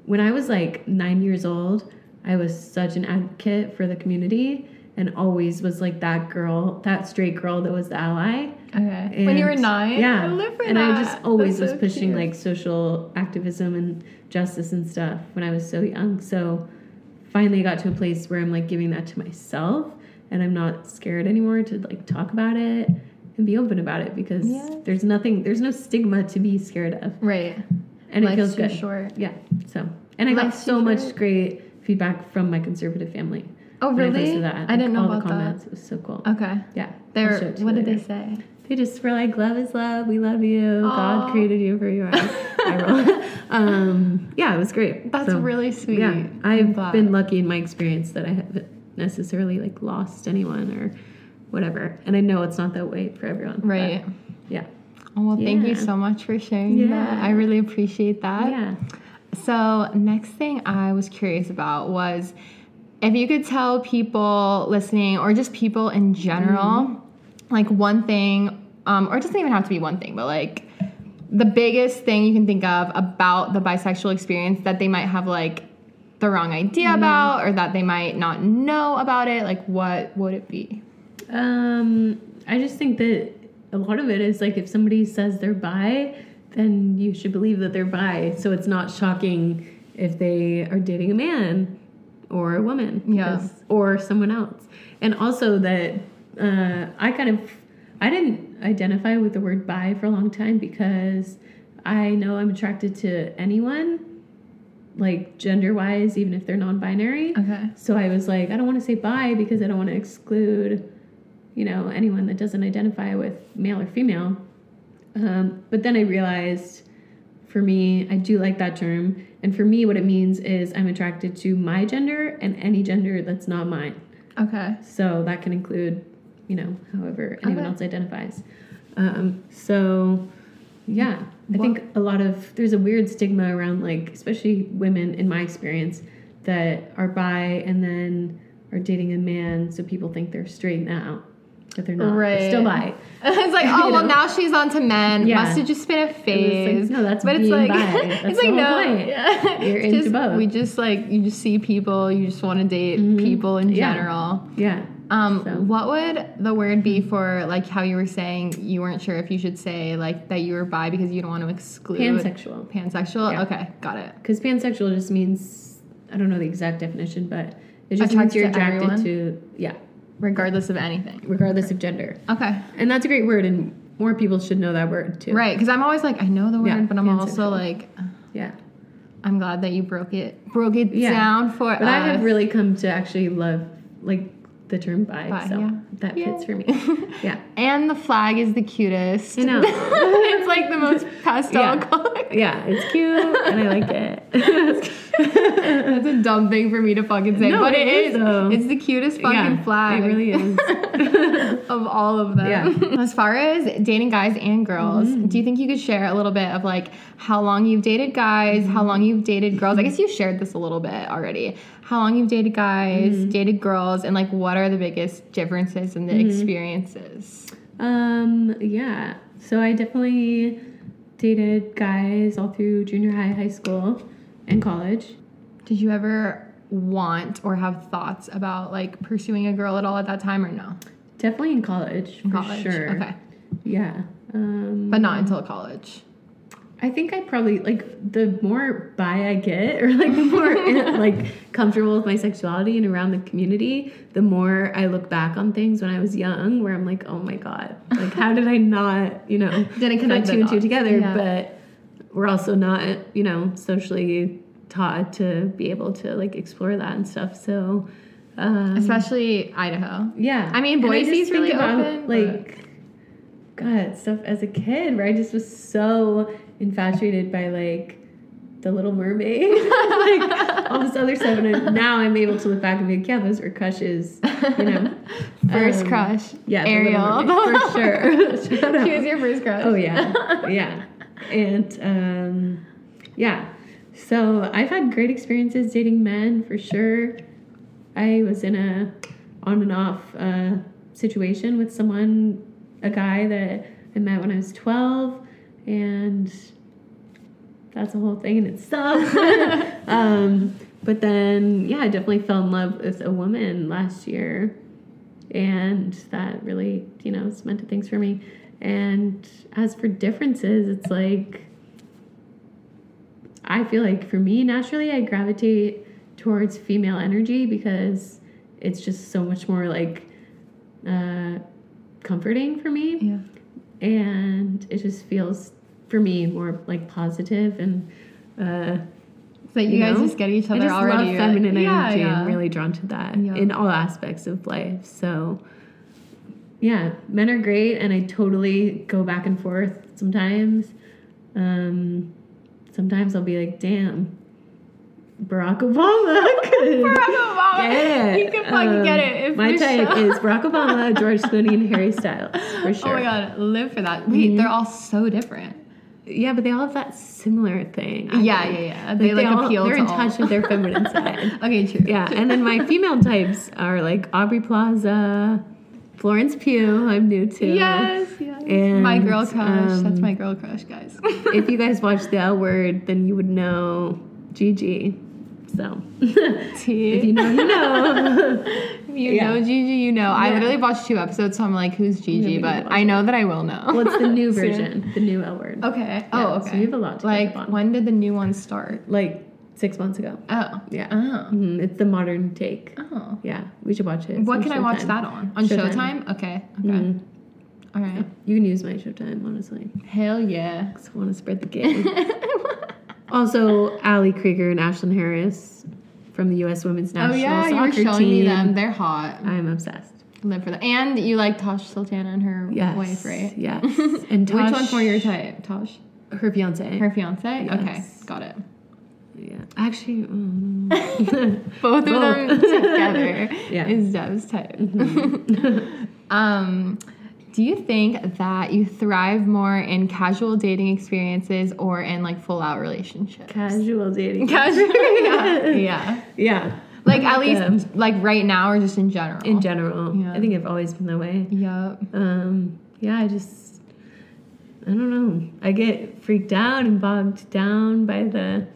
when I was like nine years old, I was such an advocate for the community and always was like that girl, that straight girl that was the ally. Okay. when you were nine? Yeah. I live for and that. I just always That's was so pushing cute. like social activism and justice and stuff when I was so young. So finally got to a place where I'm like giving that to myself and I'm not scared anymore to like talk about it and be open about it because Yes. there's nothing there's no stigma to be scared of. Right. And Life's it feels good. short. Yeah. So and I got so much short. great feedback from my conservative family. Oh, really? posted that. I didn't know all about the that. comments. It was so cool. Okay. Yeah. They were, show it to what you did they say? They just were like, "Love is love. We love you. Aw. God created you for you are." I um, yeah, it was great. That's So, really sweet. Yeah, I've been lucky in my experience that I haven't necessarily like lost anyone or whatever, and I know it's not that way for everyone. Right. yeah. Oh, well, thank you so much for sharing that. I really appreciate that. Yeah. So, next thing I was curious about was if you could tell people listening or just people in general, like one thing, um, or it doesn't even have to be one thing, but like the biggest thing you can think of about the bisexual experience that they might have like the wrong idea about or that they might not know about it, like what would it be? Um, I just think that a lot of it is like if somebody says they're bi, then you should believe that they're bi. So it's not shocking if they are dating a man or a woman, Yeah. or someone else. And also that uh, I kind of I didn't identify with the word bi for a long time because I know I'm attracted to anyone, like gender wise, even if they're non-binary. Okay. So I was like, I don't want to say bi because I don't want to exclude, you know, anyone that doesn't identify with male or female. Um, but then I realized for me, I do like that term. And for me, what it means is I'm attracted to my gender and any gender that's not mine. Okay. So that can include, you know, however anyone Okay. else identifies. Um, so, yeah, I What- think a lot of there's a weird stigma around like, especially women in my experience, that are bi and then are dating a man, so people think they're straight now, they're not. They're still bi. it's like, oh well, know? now she's on to men. Yeah. Must have just been a like, phase. no, that's but it's like, it's like no, yeah. You're into just- both. We just like you just see people. You just want to date people in Mm-hmm. Yeah. general. Yeah. Um, So- what would the word be for like how you were saying you weren't sure if you should say like that you were bi because you don't want to exclude Pansexual. Pansexual. Yeah. Okay, got it. Because pansexual just means I don't know the exact definition, but it just Attracted means you're attracted everyone? to yeah, Regardless of anything. regardless of gender. Okay. And that's a great word, and more people should know that word too. Right, because I'm always like I know the word, Yeah, but I'm also like uh, Yeah. I'm glad that you broke it broke it Yeah. down for But us. I have really come to actually love like the term bi, Bi, so yeah. that Yeah. fits for me. Yeah. And the flag is the cutest. I know. it's like the most pastel Yeah. color. Yeah, it's cute and I like it. That's a dumb thing for me to fucking say, No, but it is, though. It's the cutest fucking yeah, flag. It really is. of all of them. Yeah. As far as dating guys and girls, Mm-hmm. do you think you could share a little bit of like how long you've dated guys, how long you've dated girls? I guess you shared this a little bit already. How long you've dated guys, Mm-hmm. dated girls, and like what are the biggest differences in the Mm-hmm. experiences? Um, yeah. So I definitely dated guys all through junior high, high school, and college. Did you ever want or have thoughts about like pursuing a girl at all at that time or no? Definitely in college, for College. sure. Okay. Yeah. Um, But not until college. I think I probably like the more bi I get, or like the more like comfortable with my sexuality and around the community, the more I look back on things when I was young, where I'm like, oh my god, like how did I not, you know, Didn't connect two and two together? Yeah. But we're also not, you know, socially taught to be able to like explore that and stuff. So, um, Especially Idaho. yeah. I mean, Boise's think really open, but- Like, God, stuff as a kid where I just was so infatuated by like the Little Mermaid, like all this other stuff, and now I'm able to look back and be like, yeah, those were crushes, you know. First Um, crush. Yeah, the Ariel. For sure. She was your first crush. Oh yeah, yeah, and um, yeah. So I've had great experiences dating men for sure. I was in a on and off uh, situation with someone, a guy that I met when I was twelve, and that's a whole thing in itself. um, but then, yeah, I definitely fell in love with a woman last year, and that really, you know, cemented things for me. And as for differences, it's like I feel like for me, naturally, I gravitate towards female energy because it's just so much more like uh, comforting for me Yeah. And it just feels for me more like positive and uh, So you, You guys know? just get each I other just already. love feminine like, yeah, energy. yeah. I'm really drawn to that Yeah. in all aspects of life. So, yeah, men are great, and I totally go back and forth sometimes. Um, sometimes I'll be like, "Damn, Barack Obama." could Barack Obama. It. He could fucking get it. If Um, my type is Barack Obama, George Clooney, and Harry Styles for sure. Oh my god, live for that. Wait, they're all so different. Yeah, but they all have that similar thing. I Yeah, think. yeah, yeah. They, like, all- appeal They're in all. touch with their feminine side. Okay, true. Yeah, and then my female types are like Aubrey Plaza, Florence Pugh. I'm new to. Yes, yes. And, my girl crush. That's um, my girl crush, guys. If you guys watch The L Word, then you would know Gigi. So if you know, you know. You Yeah. know Gigi, you know. I literally watched two episodes, so I'm like, who's Gigi? Yeah, but. I know that I will know. What's the new version? The new L Word. Okay. Yeah, oh, so okay. you have a lot to like, catch up on. when did the new one start? Like six months ago. Oh. Yeah. Oh. Mhm, It's the modern take. Oh. Yeah, we should watch it. What on can I watch that on? On Showtime. Showtime? Okay. Okay. Mhm. All right. You can use my Showtime, honestly. Hell yeah. 'cause I want to spread the game. Also, Ali Krieger and Ashlyn Harris from the U.S. Women's National oh National yeah, you were showing Team. me them. They're hot. I'm obsessed. Live for that. And you like Tash Sultana and her Yes. wife, right? Yes. And Which one's more your type? Tash? Her fiance. Her fiance? Okay, got it. Yeah. Actually, mm. Both of them together Yeah. is Dev's type. um, do you think that you thrive more in casual dating experiences or in like full out relationships? casual dating. Casual, yeah, yeah. Yeah. Like at least um, like right now or just in general. in general. Yeah. I think I've always been that way. Yup. Um, yeah, I just, I don't know. I get freaked out and bogged down by the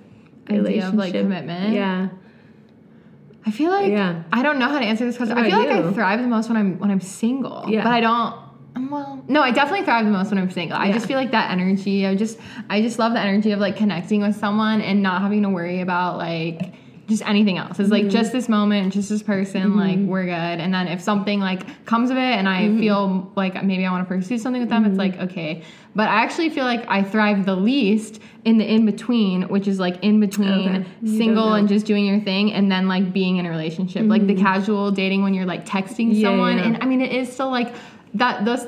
Idea of, like, commitment? Yeah. I feel like Yeah. I don't know how to answer this question. I feel about like I thrive the most when I'm when I'm single. Yeah. But I don't well, no, I definitely thrive the most when I'm single. I Yeah. just feel like that energy. I just I just love the energy of like connecting with someone and not having to worry about like just anything else. It's Mm-hmm. like just this moment, just this person, like we're good. And then if something like comes of it and I Mm-hmm. feel like maybe I want to pursue something with them, it's like okay. But I actually feel like I thrive the least in the in between, which is like in between Okay. Single and just doing your thing and then like being in a relationship like the casual dating when you're like texting Mm-hmm. Yeah, someone yeah. and i mean it is still like that those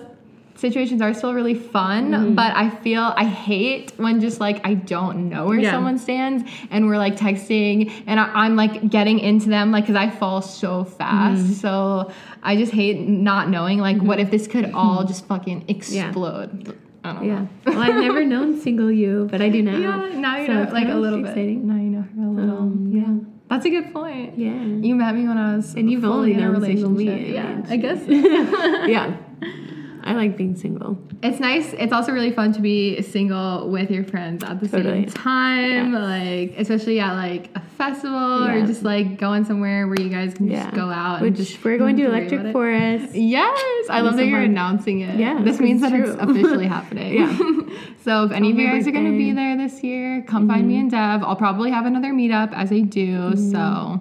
situations are still really fun Mm-hmm. but i feel i hate when just like i don't know where Yeah. someone stands and we're like texting and I, i'm like getting into them like because i fall so fast Mm-hmm. so i just hate not knowing like what if this could all just fucking explode i don't Yeah. know Well, I've never known single you, but I do now. yeah now you So know like a little exciting. bit now you know her a little Um, yeah. that's a good point Yeah. you met me when I was And you've fully only in a single me, relationship. Yeah, I guess yeah. I like being single. it's nice. It's also really fun to be single with your friends at the Totally. same time. Yes. Like especially at like a festival Yeah. or just like going somewhere where you guys can Yeah. just go out Which and just we're going to Electric. Forest. Yes, I love Be that so you're fun. announcing it. Yeah, this means that it's it's officially happening. Yeah. so if any of you guys are going to be there this year, come find me and Dev. I'll probably have another meetup as I do. Mm-hmm. So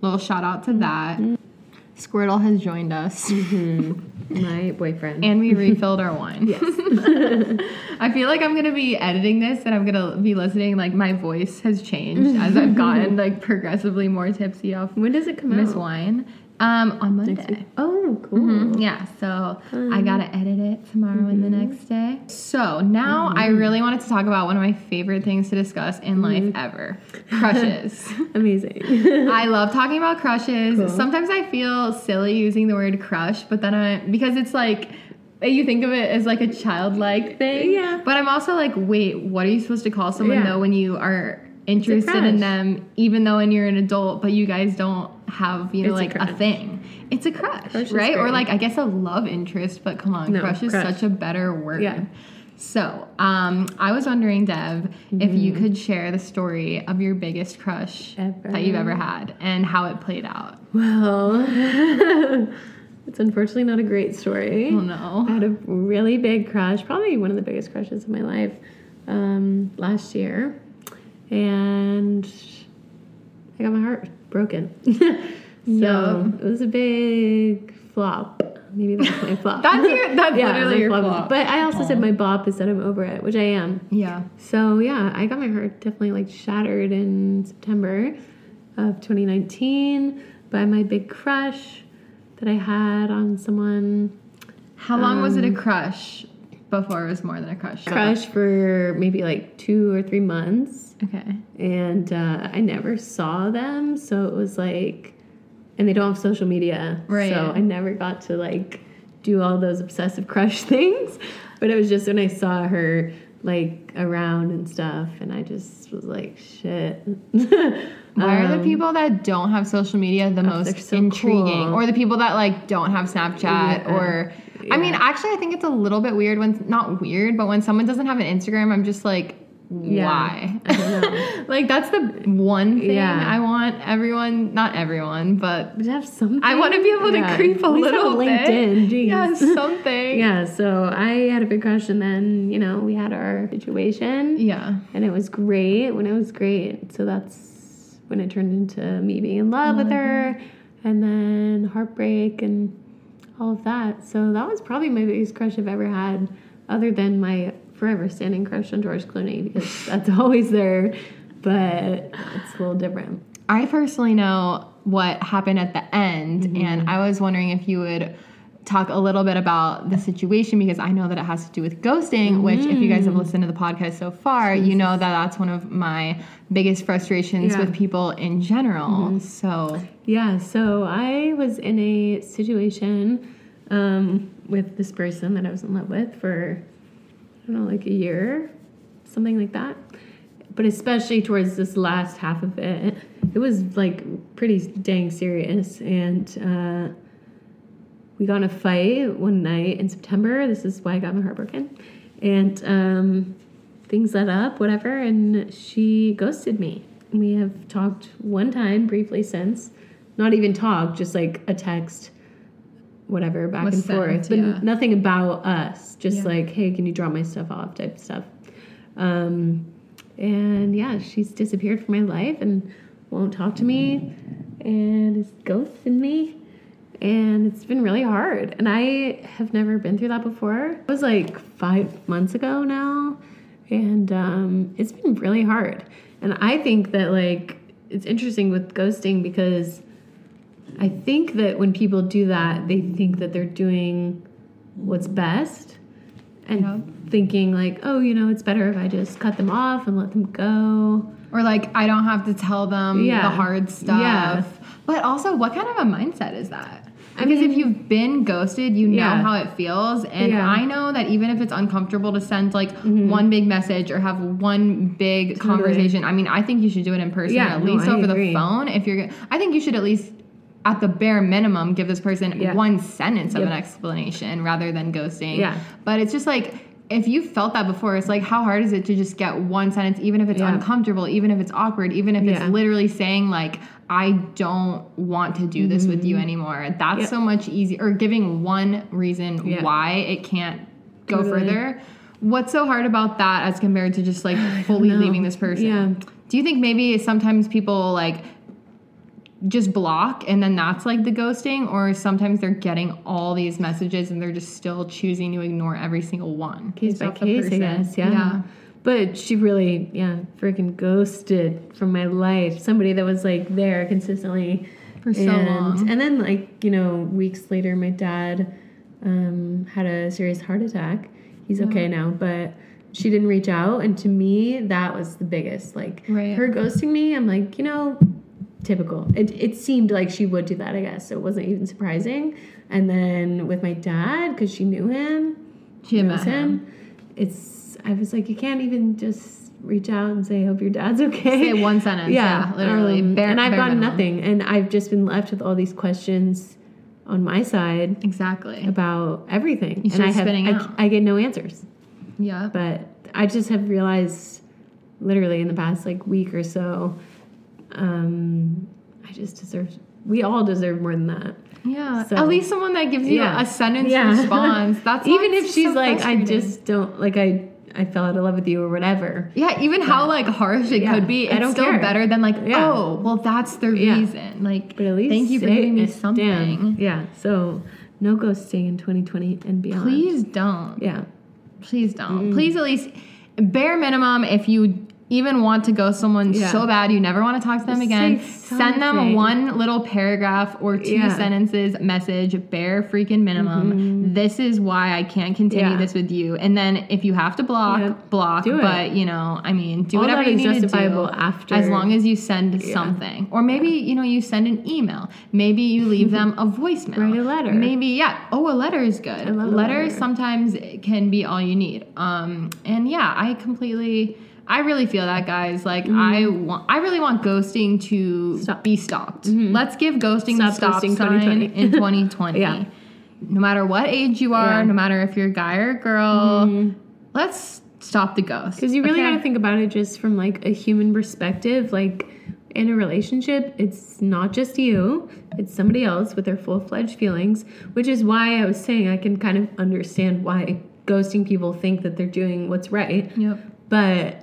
little shout out to that. Squirtle has joined us. Mm-hmm. My boyfriend. And we refilled our wine. yes. I feel like I'm gonna be editing this and I'm gonna be listening. Like my voice has changed as I've gotten like progressively more tipsy off when does it come Miss out? Wine. Um, on Monday. Oh, cool. Mhm, Yeah, so I gotta edit it tomorrow and the next day. So now I really wanted to talk about one of my favorite things to discuss in life ever crushes. Amazing. I love talking about crushes. Cool. Sometimes I feel silly using the word crush, but then I because it's like you think of it as like a childlike thing. Yeah. But I'm also like, wait, what are you supposed to call someone Yeah. though when you are interested in them, even though when you're an adult, but you guys don't have, you know, It's like a, crush. thing. It's a crush, Crush right? Or like I guess a love interest, but come on, No, crush is crush. such a better word. Yeah. So, um, I was wondering, Dev, if you Mm-hmm. could share the story of your biggest crush Ever. that you've ever had and how it played out. well, it's unfortunately not a great story. Oh I no. had a really big crush, probably one of the biggest crushes of my life, um, last year, and I got my heart broken. so Yeah. it was a big flop. maybe that's my flop. That's your- that's literally my your is- flop. But I also said my bop is that I'm over it, which I am. Yeah. So yeah, I got my heart definitely like shattered in September of 2019 by my big crush that I had on someone. How long was it a Um, crush before it was more than a crush? Crush for maybe like two or three months, Okay. and uh, I never saw them, so it was like, and they don't have social media, Right. So I never got to like do all those obsessive crush things. But it was just when I saw her like around and stuff, and I just was like, shit. Why are the Um, people that don't have social media the most so intriguing? cool. Or the people that like don't have Snapchat Yeah. or I mean, actually I think it's a little bit weird when not weird, but when someone doesn't have an Instagram, I'm just like Yeah. why? I don't know. like that's the one thing Yeah. I want everyone, not everyone, but But have something. I want to be able to Yeah. creep a little LinkedIn. bit. Yeah, something. yeah. So I had a big crush, and then you know we had our situation. Yeah. and it was great when it was great. So that's when it turned into me being in love with mm-hmm. her, and then heartbreak and all of that. So that was probably my biggest crush I've ever had, other than my forever standing crush on George Clooney because that's always there, but it's a little different. I personally know what happened at the end, Mm-hmm. and I was wondering if you would talk a little bit about the situation because I know that it has to do with ghosting, which, if you Mm. guys have listened to the podcast so far, you know that that's one of my biggest frustrations Yeah. Mm-hmm. with people in general. So, Yeah, so I was in a situation um, with this person that I was in love with for, I don't know, like a year, something like that. But especially towards this last half of it, it was like pretty dang serious. And uh, we got in a fight one night in September. This is why I got my heart broken. And um, things let up, whatever, and she ghosted me. We have talked one time briefly since. Not even talked, just like a text, whatever, back Was and forth. But yeah. nothing about us. Just Yeah. like, hey, can you drop my stuff off type stuff. Um, and yeah, she's disappeared from my life and won't talk to me and is ghosting me. And it's been really hard. And I have never been through that before. It was like five months ago now. And um, it's been really hard. And I think that, like, it's interesting with ghosting because I think that when people do that, they think that they're doing what's best and thinking, like, oh, you know, it's better if I just cut them off and let them go. or like, I don't have to tell them Yeah. the hard stuff. Yeah. But also, what kind of a mindset is that? I Because if you've been ghosted, you know how it feels. And Yeah. Mm-hmm. I know that even if it's uncomfortable to send like one big message or have one big Totally. conversation, I mean, I think you should do it in person Yeah, at least over the phone. If you're, I think you should at least, at the bare minimum, give this person Yeah. one sentence of Yep. an explanation rather than ghosting. Yeah. But it's just like, if you felt that before, it's like, how hard is it to just get one sentence, even if it's Yeah. uncomfortable, even if it's awkward, even if it's literally saying, like, I don't want to do this with you anymore. That's Mm-hmm. Yep. so much easier. Or giving one reason Yeah. why it can't go Totally. further. What's so hard about that as compared to just like fully leaving this person? Yeah. Do you think maybe sometimes people like just block and then that's like the ghosting or sometimes they're getting all these messages and they're just still choosing to ignore every single one Case by case, I guess. Yeah. yeah But she really, yeah, freaking ghosted from my life. Somebody that was like there consistently For so and, long. And then, like you know, weeks later, my dad um, had a serious heart attack. He's okay now, but she didn't reach out, and to me, that was the biggest. Like Right. her ghosting me, I'm like, you know, typical. It it seemed like she would do that, I guess. So it wasn't even surprising. And then with my dad, because she knew him, She knows met him. It's I was like, you can't even just reach out and say, "Hope your dad's okay." say one sentence yeah, literally um, bare, and I've gotten minimum. nothing, and I've just been left with all these questions on my side exactly about everything, You and I have spinning I, out. I get no answers. yeah But I just have realized, literally in the past like week or so, um, I just deserve. We all deserve more than that. yeah So- at least someone that gives you Yeah. a sentence Yeah. response that's even if she's so like, I just don't like. I I fell out of love with you or whatever. Yeah, even how like harsh it Yeah, could be, I it's don't still care. better than like, Yeah. oh, well, that's the Yeah. reason. Like, But at least thank you for giving me something. down. Yeah. So no ghosting in 2020 and beyond. Please don't. Yeah. Please don't. Please at least bare minimum if you even want to go someone Yeah. so bad you never want to talk to them Just again, send them one little paragraph or two Yeah. sentences message, bare freaking minimum. This is why I can't continue Yeah. this with you. And then if you have to block, block. But you know, I mean, do All whatever you is need to justifiable do after- as long as you send something. Or maybe, you know, you send an email. Maybe you leave them a voicemail. Write a letter. Maybe, yeah. Oh, a letter is good. I love a Letters letter. sometimes can be all you need. Um, and yeah, I completely, I really feel that, guys. Like, I want, I really want ghosting to Mm-hmm. Stop. Mm-hmm. be stopped. Let's give ghosting the Stop stop ghosting sign 2020. in 2020. Yeah. No matter what age you are, Yeah. Mm-hmm. no matter if you're a guy or a girl, let's stop the ghost. Because you really okay? got to think about it just from like a human perspective. Like in a relationship, it's not just you, it's somebody else with their full fledged feelings, which is why I was saying I can kind of understand why ghosting people think that they're doing what's right. Yep. But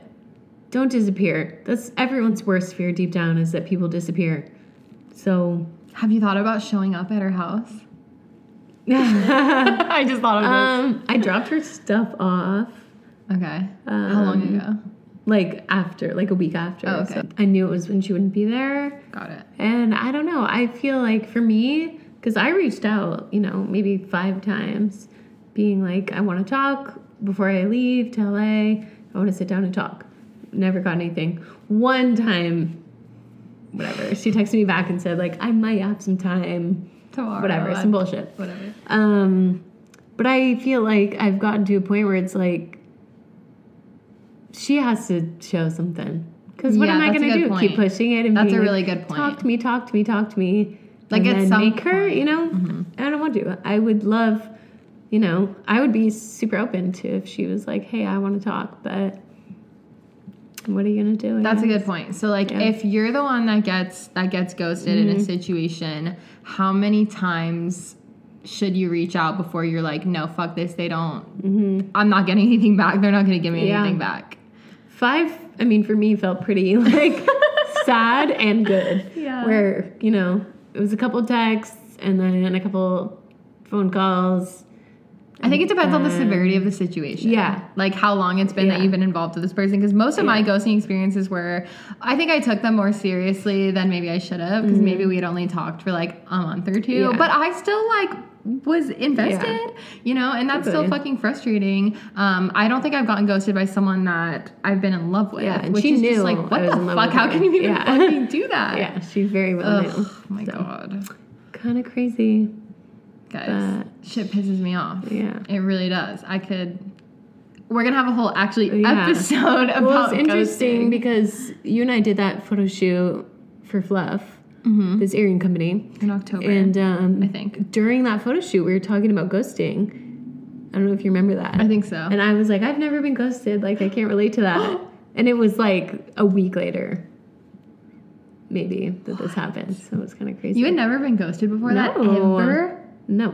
don't disappear. That's everyone's worst fear deep down is that people disappear. So Have you thought about showing up at her house? I just thought of um, I dropped her stuff off. Okay. How long um, ago? Like after, like a week after. Oh, okay. So I knew it was when she wouldn't be there. Got it. And I don't know. I feel like for me, because I reached out, you know, maybe five times, being like, I want to talk before I leave to LA. I want to sit down and talk. Never got anything. One time, whatever, she texted me back and said, like, I might have some time, Tomorrow. whatever, some bullshit. Whatever. Um, but I feel like I've gotten to a point where it's like she has to show something. Because what Yeah, am I going to do? point. Keep pushing it and That's a like, really good point. Talk to me, talk to me, talk to me. Like, and at some make her, point. you know. Mm-hmm. I don't want to. I would love, you know, I would be super open to if she was like, "Hey, I want to talk," but what are you gonna do? I That's a good point. So like Yeah. Mm-hmm. if you're the one that gets that gets ghosted in a situation, how many times should you reach out before you're like, no, fuck this, they don't I'm not getting anything back. They're not gonna give me Mm-hmm. Yeah. anything back. Five, I mean, for me, felt pretty like sad and good. Yeah. Where, you know, it was a couple texts and then a couple phone calls. I think it depends on the Um, severity of the situation. yeah. Like how long it's been that you've been involved with this person. Because most of my ghosting experiences were, I think I took them more seriously than maybe I should have. Because maybe we had only talked for like a month or two. Mm-hmm. Yeah. But I still like was invested, you know, and that's still fucking frustrating. Um, I don't think I've gotten ghosted by someone that I've been in love with. Yeah, and which she is just knew like, I what the fuck? How can you even Yeah. fucking do that? Yeah, she very well Ugh, knew. my god. Kind of crazy. Guys, shit pisses me off. Yeah. It really does. I could. We're gonna have a whole actually Yeah. episode about Well, it's interesting ghosting. because you and I did that photo shoot for Fluff, Mhm. this earring company. in October. And um, I think. during that photo shoot, we were talking about ghosting. I don't know if you remember that. I think so. And I was like, I've never been ghosted. Like, I can't relate to that. and it was like a week later, maybe, that this happened. So it was kind of crazy. you had never been ghosted before that ever. No.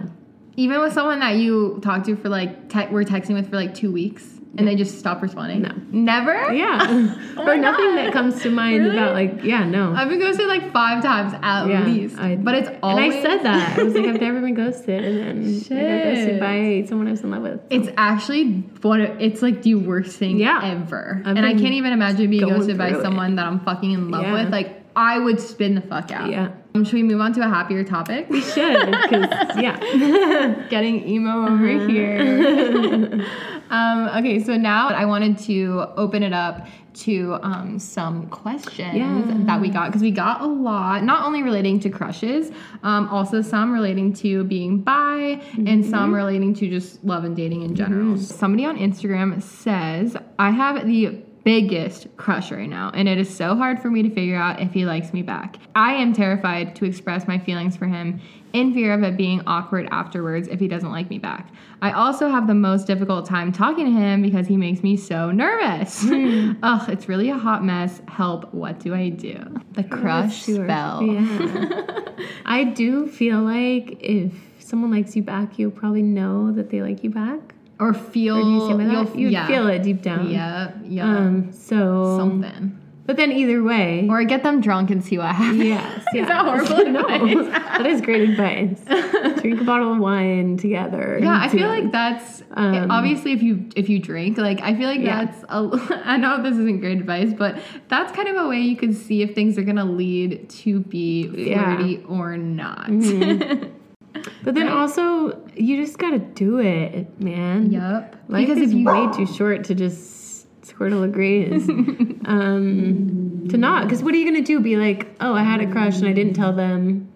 Even with someone that you talked to for like te- were texting with for like two weeks and they just stop responding. No. Never. Yeah. Oh or nothing God. that comes to mind Really? about, like, yeah, no. I've been ghosted like five times at yeah, least, I- but it's And always. I said that. I was like, I've never been ghosted. And then I got Shit. ghosted by someone I was in love with. It's actually what it's like the worst thing Yeah. ever. I've and I can't even imagine being ghosted by it. someone that I'm fucking in love Yeah. with. Like I would spin the fuck out. Yeah. Um, should we move on to a happier topic? We should, because, yeah. Getting emo over Uh-huh. here. um, okay, so now I wanted to open it up to um, some questions Yeah. that we got because we got a lot, not only relating to crushes, um, also some relating to being bi and Mm-hmm. some relating to just love and dating in general. Somebody on Instagram says, I have the biggest crush right now, and it is so hard for me to figure out if he likes me back. I am terrified to express my feelings for him in fear of it being awkward afterwards if he doesn't like me back. I also have the most difficult time talking to him because he makes me so nervous. Hmm. Ugh, it's really a hot mess. Help, what do I do? The crush spell. Yeah. I do feel like if someone likes you back, you'll probably know that they like you back. Or feel Or do you by that? you'll You'd yeah. feel it deep down. Yeah, yeah. Um. So. something. But then either way. Or get them drunk and see what happens. Yes. Yeah. Is that horrible no, advice? that is great advice. Drink a bottle of wine together. Yeah, I feel like that's Um, obviously if you if you drink, like I feel like Yeah. that's a, I know this isn't great advice, but that's kind of a way you can see if things are gonna lead to be Yeah. flirty or not. But then Right. also, you just gotta do it, man. yep. Life because is you way too short to just squirtle agrees. um, to not, because what are you gonna do? Be like, oh, I had a crush and I didn't tell them.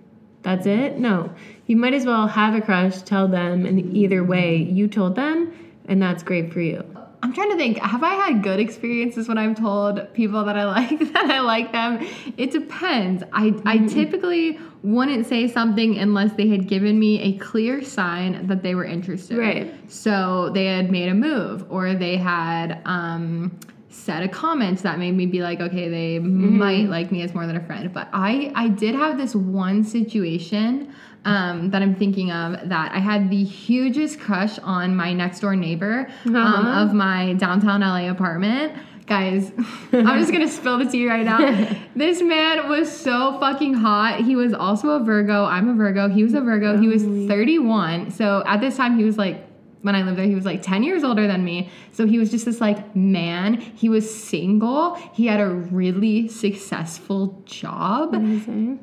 That's it? No. You might as well have a crush, tell them, and either way, you told them, and that's great for you. I'm trying to think. Have I had good experiences when I've told people that I like that I like them? It depends. I I Mm-hmm. typically wouldn't say something unless they had given me a clear sign that they were interested. Right. So they had made a move, or they had um, said a comment that made me be like, okay, they Mm-hmm. might like me as more than a friend. But I I did have this one situation um, that I'm thinking of that I had the hugest crush on my next door neighbor um, Uh-huh. of my downtown LA apartment. Guys, I'm just gonna spill the tea right now. This man was so fucking hot. He was also a Virgo. I'm a Virgo. He was a Virgo. He was 31. So at this time, he was like when I lived there, he was like 10 years older than me. So he was just this like man. He was single. He had a really successful job.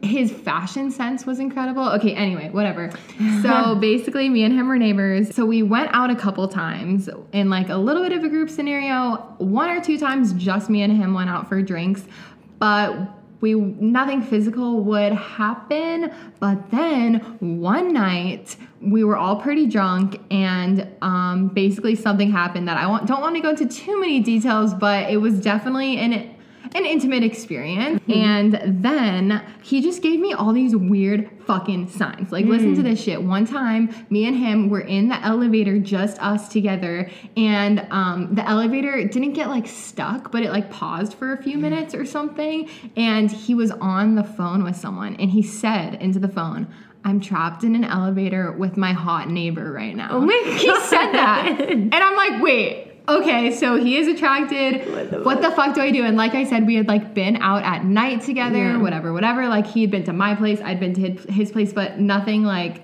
His fashion sense was incredible. Okay, anyway, whatever. So basically, me and him were neighbors. So we went out a couple times in like a little bit of a group scenario. One or two times, just me and him went out for drinks. But we nothing physical would happen but then one night we were all pretty drunk and um, basically something happened that i want, don't want to go into too many details but it was definitely an an intimate experience. Mm-hmm. And then he just gave me all these weird fucking signs. Like listen to mm. this shit. One time me and him were in the elevator just us together. And um, the elevator didn't get like stuck but it like paused for a few mm. minutes or something. And he was on the phone with someone. And he said into the phone I'm trapped in an elevator with my hot neighbor right now. Oh my god. He said that. And I'm like, wait, okay, so he is attracted. What What the the, fuck do I do? And like I said, we had like been out at night together, Yeah. whatever, whatever. Like he had been to my place, I'd been to his, his place, but nothing like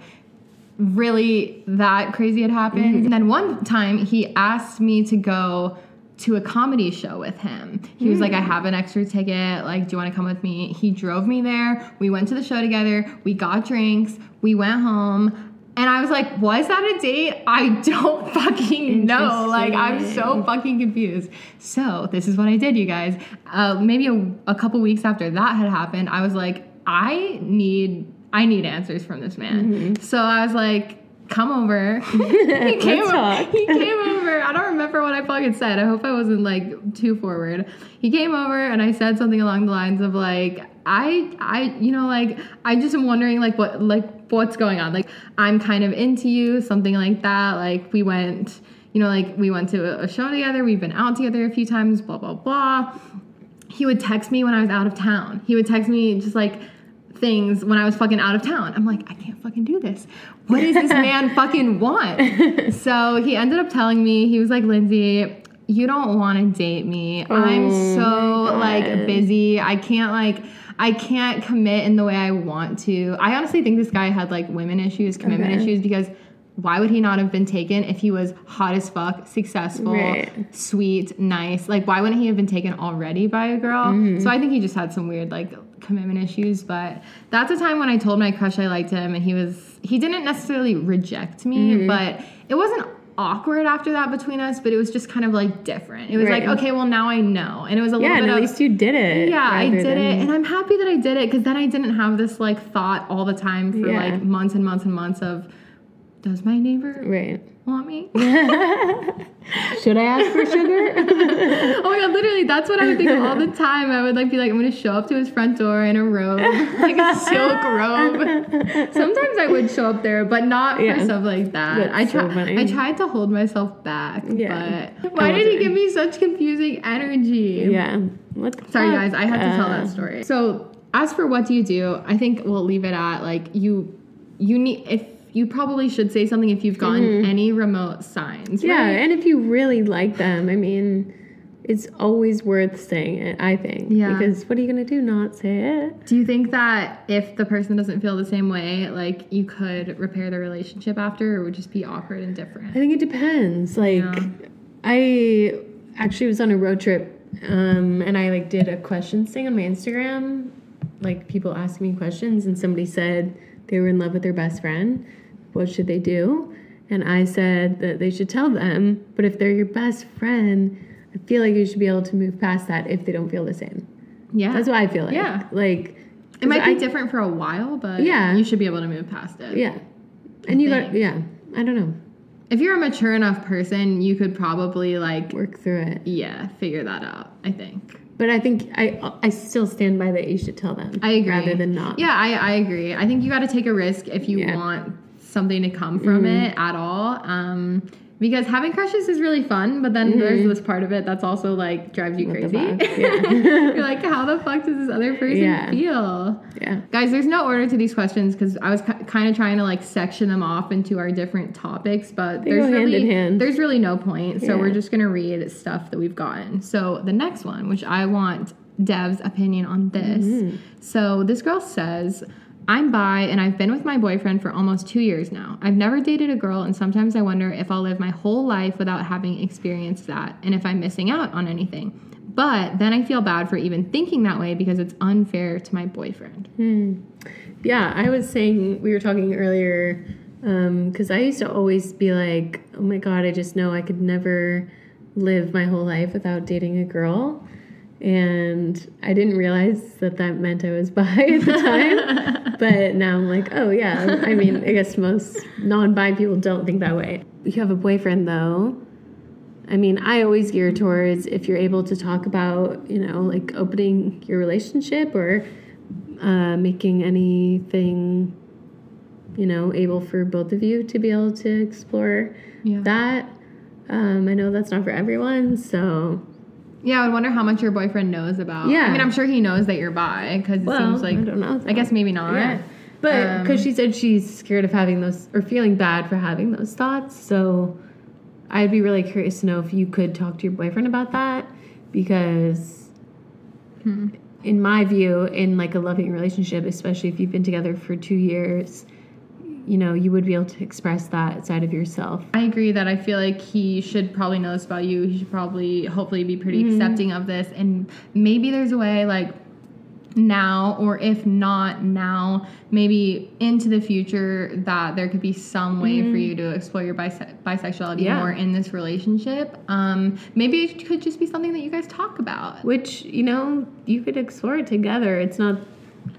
really that crazy had happened. And then one time he asked me to go to a comedy show with him. He was like, I have an extra ticket. Like, do you want to come with me? He drove me there. We went to the show together. We got drinks. We went home. And I was like, was that a date? I don't fucking know. Like, I'm so fucking confused. So, this is what I did, you guys. Uh, maybe a, a couple weeks after that had happened, I was like, I need I need answers from this man. So I was like, come over. he came over. He came over. I don't remember what I fucking said. I hope I wasn't like too forward. He came over and I said something along the lines of like, I I you know like I just am wondering like what like what's going on. Like I'm kind of into you, something like that. Like we went, you know, like we went to a, show together, we've been out together a few times, blah blah blah. He would text me when I was out of town. He would text me just like things when I was fucking out of town. I'm like, I can't fucking do this. What does this man fucking want? So he ended up telling me, he was like, Lindsay, you don't want to date me. I'm Oh so like busy. I can't like I can't commit in the way I want to. I honestly think this guy had like women issues, commitment Okay. issues because why would he not have been taken if he was hot as fuck, successful, Right. sweet, nice? Like, why wouldn't he have been taken already by a girl? Mm-hmm. So I think he just had some weird, like, commitment issues. But that's a time when I told my crush I liked him, and he was, he didn't necessarily reject me, Mm-hmm. but it wasn't awkward after that between us, but it was just kind of like different. It was Right. like, okay, well, now I know. And it was a Yeah, little bit at of, least you did it. yeah, I did than- it, and I'm happy that I did it because then I didn't have this like thought all the time for Yeah. like months and months and months of, does my neighbor Right. Want me? Should I ask for sugar? oh my god, literally, that's what I would think of all the time. I would like be like, I'm gonna show up to his front door in a robe, like a silk robe. Sometimes I would show up there, but not Yeah. for stuff like that. That's I so tried. funny. I tried to hold myself back, Yeah. but why did he give me such confusing energy? yeah. What Sorry, fuck? guys, I had to tell Uh, that story. So, as for what do you do, I think we'll leave it at like you. You need if you probably should say something if you've gotten Mm-hmm. any remote signs. Yeah, right? and if you really like them, I mean, it's always worth saying it, I think. Yeah. Because what are you going to do? Not say it? Do you think that if the person doesn't feel the same way, like you could repair the relationship after, or would just be awkward and different? I think it depends. Like, Yeah. I actually was on a road trip um, and I like did a questions thing on my Instagram. Like, people asking me questions, and somebody said they were in love with their best friend. What should they do? And I said that they should tell them, but if they're your best friend, I feel like you should be able to move past that if they don't feel the same. Yeah, That's what I feel like. Yeah. Like, it might be I- different for a while, but Yeah. you should be able to move past it. Yeah. And you got, yeah, I don't know, If you're a mature enough person, you could probably like, work through it. yeah, figure that out. I think. But I think I I still stand by that you should tell them. I agree. Rather than not. Yeah, I, I agree. I think you got to take a risk if you Yeah. Want something to come from it at all. Um, because having crushes is really fun, but then there's this part of it that's also like drives you Mm-hmm. The crazy. Yeah. You're like, how the fuck does this other person Yeah. feel? Yeah. Guys, there's no order to these questions because I was kind of trying to like section them off into our different topics, but They there's really there's really no point. So Yeah. we're just gonna read stuff that we've gotten. So the next one, which I want Dev's opinion on this. Mm-hmm. So this girl says. I'm bi and I've been with my boyfriend for almost two years now. I've never dated a girl, and sometimes I wonder if I'll live my whole life without having experienced that and if I'm missing out on anything. But then I feel bad for even thinking that way because it's unfair to my boyfriend. Hmm. Yeah, I was saying we were talking earlier um, because I used to always be like, "Oh my god, I just know I could never live my whole life without dating a girl," and I didn't realize that that meant I was bi at the time. but now I'm like, "Oh yeah." I mean, I guess most non-bi people don't think that way. You have a boyfriend though. I mean, I always gear towards if you're able to talk about, you know, like opening your relationship or uh, making anything, you know, able for both of you to be able to explore Yeah. that. Um, I know that's not for everyone, so Yeah, I would wonder how much your boyfriend knows about. Yeah. I mean, I'm sure he knows that you're bi because it well, seems like. I don't know. I guess maybe not. Yeah. But Um, because she said she's scared of having those or feeling bad for having those thoughts, so I'd be really curious to know if you could talk to your boyfriend about that because, Hmm. in my view, in like a loving relationship, especially if you've been together for two years, you know, you would be able to express that side of yourself. I agree that I feel like he should probably know this about you. He should probably, hopefully, be pretty Mm-hmm. accepting of this. And maybe there's a way, like, now, or if not now, maybe into the future, that there could be some way for you to explore your bise- bisexuality Mm-hmm. Yeah. more in this relationship. Um, maybe it could just be something that you guys talk about. Which you know you could explore it together. It's not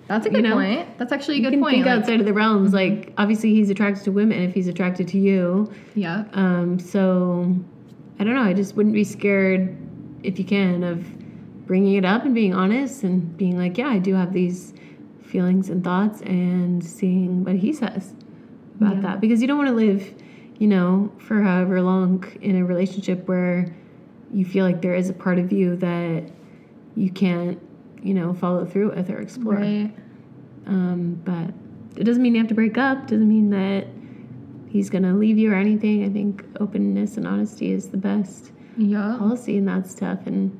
That's a You good know, point. That's actually a you good can point. think Like, outside of the realms. Like obviously he's attracted to women if he's attracted to you. yeah. Um, so I don't know. I just wouldn't be scared if you can of bringing it up and being honest and being like, yeah, I do have these feelings and thoughts and seeing what he says about Yeah. that because you don't want to live, you know, for however long in a relationship where you feel like there is a part of you that you can't, you know, follow through with or explore. Right. Um, but it doesn't mean you have to break up. Doesn't mean that he's gonna leave you or anything. I think openness and honesty is the best Yeah. policy in that stuff. And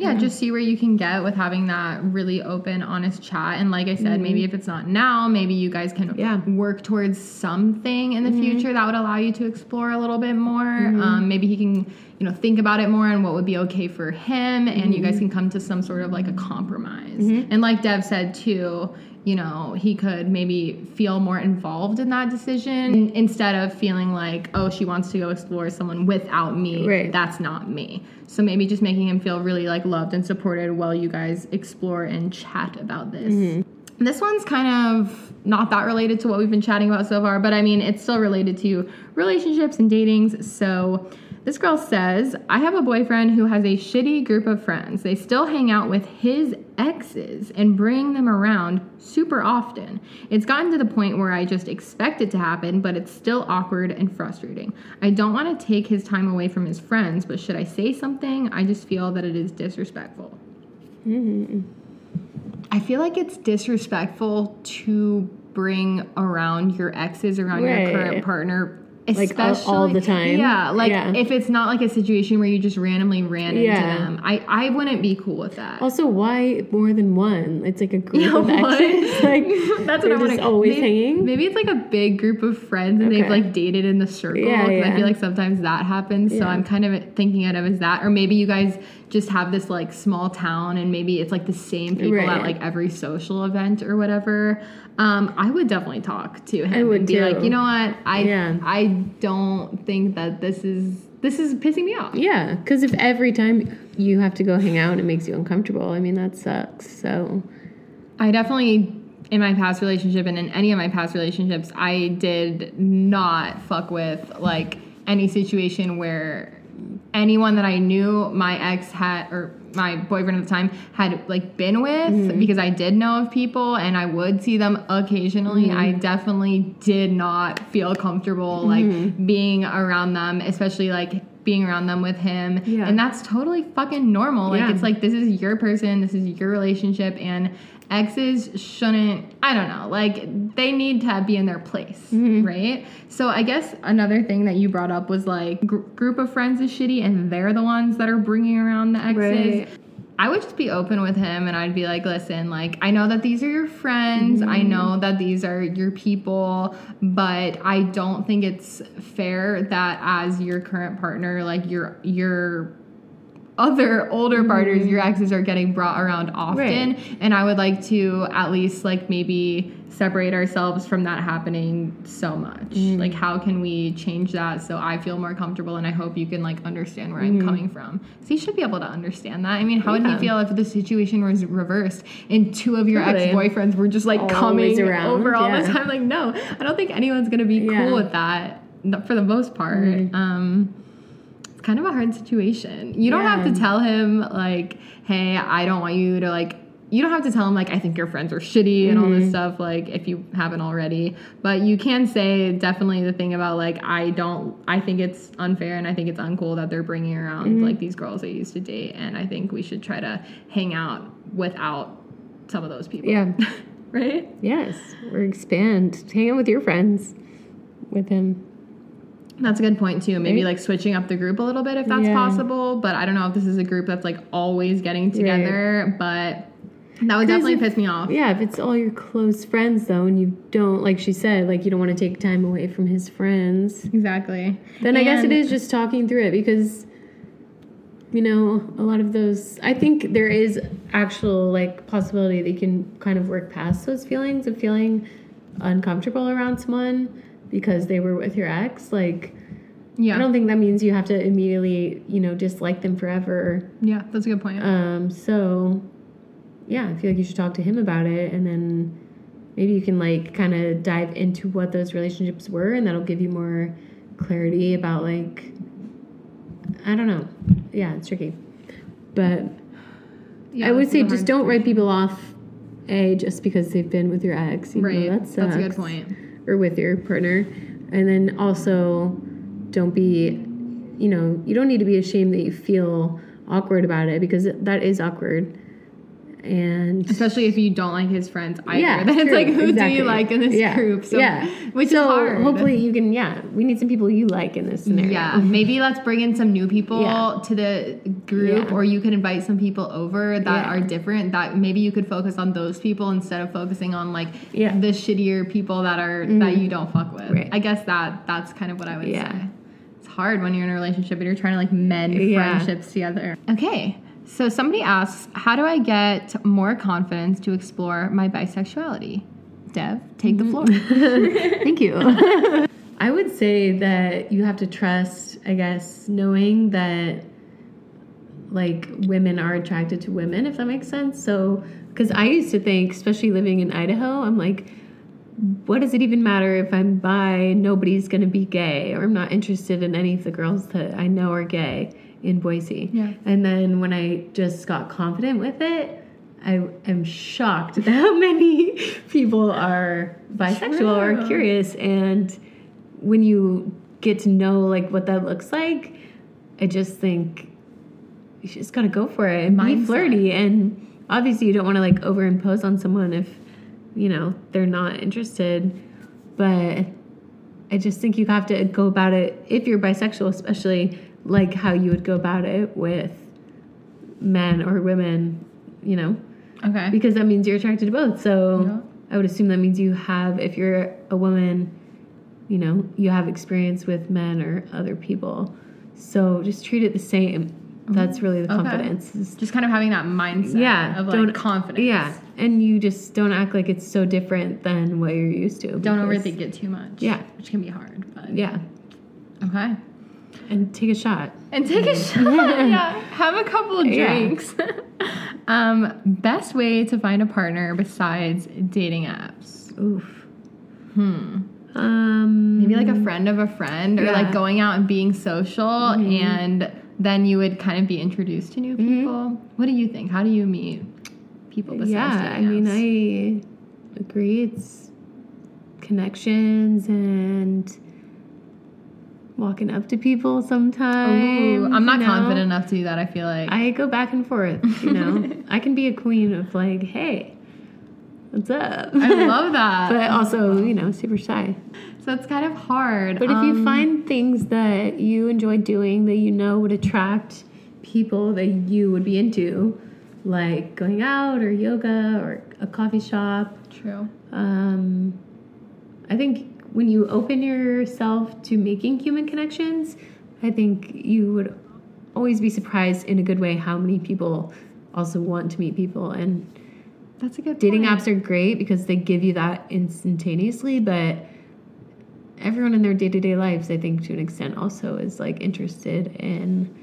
Yeah, just see where you can get with having that really open, honest chat. And like I said, maybe if it's not now, maybe you guys can Mm-hmm. Yeah. Mm-hmm. work towards something in the future that would allow you to explore a little bit more. Um, maybe he can, you know, think about it more and what would be okay for him, and you guys Mm-hmm. can come to some sort of like a compromise. And like Dev said too, you know, he could maybe feel more involved in that decision instead of feeling like, oh, she wants to go explore someone without me. Right. That's not me. So maybe just making him feel really like loved and supported while you guys explore and chat about this. Mm-hmm. This one's kind of not that related to what we've been chatting about so far, but I mean, it's still related to relationships and datings. So this girl says, I have a boyfriend who has a shitty group of friends. They still hang out with his exes and bring them around super often. It's gotten to the point where I just expect it to happen, but it's still awkward and frustrating. I don't want to take his time away from his friends, but should I say something? I just feel that it is disrespectful. Mm-hmm. I feel like it's disrespectful to bring around your exes around Right. your current partner Like, all- all the time? yeah like Yeah. if it's not like a situation where you just randomly ran into them i i wouldn't be cool with that Also, why more than one? It's like a group Yeah, of exes. Like That's what I'm just always maybe, hanging. Maybe it's like a big group of friends and they've like dated in the circle. Yeah, 'cause I feel like sometimes that happens. So I'm kind of thinking of it as that. Or maybe you guys just have this like small town and maybe it's like the same people Right. at like every social event or whatever. Um, I would definitely talk to him I would and be too. like, you know what? I Yeah. I don't think that this is this is pissing me off. Yeah, because if every time you have to go hang out, it makes you uncomfortable. I mean, that sucks. So I definitely, in my past relationship and in any of my past relationships, I did not fuck with like any situation where anyone that I knew my ex had or my boyfriend at the time had like been with mm-hmm. because I did know of people and I would see them occasionally. I mm-hmm. definitely did not feel comfortable like mm-hmm. being around them, especially like being around them with him. Yeah. And that's totally fucking normal. Like Yeah. it's like this is your person, this is your relationship and exes shouldn't i don't know like they need to be in their place Mm-hmm. right so i guess another thing that you brought up was like gr- group of friends is shitty and they're the ones that are bringing around the exes Right. I would just be open with him and I'd be like, listen, like, I know that these are your friends. I Mm-hmm. know that these are your people, but I don't think it's fair that as your current partner, like, your, your, other older partners, your exes are getting brought around often, Mm-hmm. Right. and I would like to at least like maybe separate ourselves from that happening so much. Mm-hmm. Like, how can we change that so I feel more comfortable? And I hope you can like understand where I'm coming from. So you should be able to understand that. I mean, how would Mm-hmm. You feel if the situation was reversed and two of your Totally. ex boyfriends were just like Always coming around, over all the time? Like, no, I don't think anyone's gonna be Yeah. cool with that for the most part. Mm-hmm. Um, it's kind of a hard situation. You don't have to tell him like, "Hey, I don't want you to like." You don't have to tell him like, "I think your friends are shitty" and all Mm-hmm. this stuff. Like, if you haven't already, but you can say definitely the thing about like, "I don't. I think it's unfair and I think it's uncool that they're bringing around Mm-hmm. like these girls I used to date, and I think we should try to hang out without some of those people." yeah, right. yes, or expand. Hang out with your friends, with him. That's a good point too. Maybe Right? like switching up the group a little bit if that's Yeah. possible. But I don't know if this is a group that's like always getting together. But that would definitely if- piss me off. Yeah, if it's all your close friends though, and you don't like she said, like you don't want to take time away from his friends, Exactly. then I guess it is just talking through it because you know a lot of those. I think there is actual like possibility that you can kind of work past those feelings of feeling uncomfortable around someone because they were with your ex. Like Yeah. I don't think that means you have to immediately you know dislike them forever. yeah, that's a good point. Um, so yeah, I feel like you should talk to him about it and then maybe you can like kind of dive into what those relationships were and that'll give you more clarity about like I don't know. Yeah, it's tricky. But yeah, I would say just don't write people off a just because they've been with your ex. Right. that That's a good point. Or with your partner. And then also don't be you know, you don't need to be ashamed that you feel awkward about it because that is awkward. And Especially if you don't like his friends either. yeah, then it's like, who do you like in this Yeah, group? So, yeah, which so is hard. hopefully you can. Yeah, we need some people you like in this scenario. Yeah, maybe let's bring in some new people Yeah. to the group, Yeah. or you could invite some people over that are different. That maybe you could focus on those people instead of focusing on like Yeah. Mm-hmm. the shittier people that are that you don't fuck with. Right. I guess that that's kind of what I would say. It's hard when you're in a relationship and you're trying to like mend friendships together. Okay. So somebody asks, how do I get more confidence to explore my bisexuality? Dev, take the mm. floor. Thank you. I would say that you have to trust, I guess, knowing that like women are attracted to women, if that makes sense. So, because I used to think, especially living in Idaho, I'm like, what does it even matter if I'm bi? Nobody's gonna be gay, or I'm not interested in any of the girls that I know are gay in Boise. Yeah. And then when I just got confident with it, I am shocked at how many people are bisexual or curious. And when you get to know like what that looks like, I just think you just gotta go for it and be flirty. And obviously, you don't want to like overimpose on someone if you know, they're not interested. But I just think you have to go about it if you're bisexual, especially like how you would go about it with men or women, you know, Okay. because that means you're attracted to both. So Yeah. I would assume that means you have, if you're a woman, you know, you have experience with men or other people. So just treat it the same. Mm-hmm. That's really the Okay. confidence. is- Just kind of having that mindset Yeah, of like don't- confidence. Yeah, and you just don't act like it's so different than what you're used to. Don't overthink it too much. Yeah. Which can be hard. But Yeah, Okay. And take a shot. And take a shot. yeah. Have a couple of Yeah. drinks. um, best way to find a partner besides dating apps. Oof. Hmm. Um, Maybe like a friend of a friend or like going out and being social Mhm. and then you would kind of be introduced to new Mhm. people. What do you think? How do you meet people besides yeah, I mean. I agree. It's connections and walking up to people sometimes. Ooh, I'm not you know? confident enough to do that. I feel like I go back and forth, you know. I can be a queen of like, hey, what's up? I love that. but also, you know, super shy. so it's kind of hard. But if you Um, find things that you enjoy doing that you know would attract people that you would be into, like going out or yoga or a coffee shop, true. um, I think when you open yourself to making human connections, I think you would always be surprised in a good way how many people also want to meet people. And That's a good dating point. apps are great because they give you that instantaneously, but everyone in their day to day lives, I think, to an extent, also is like interested in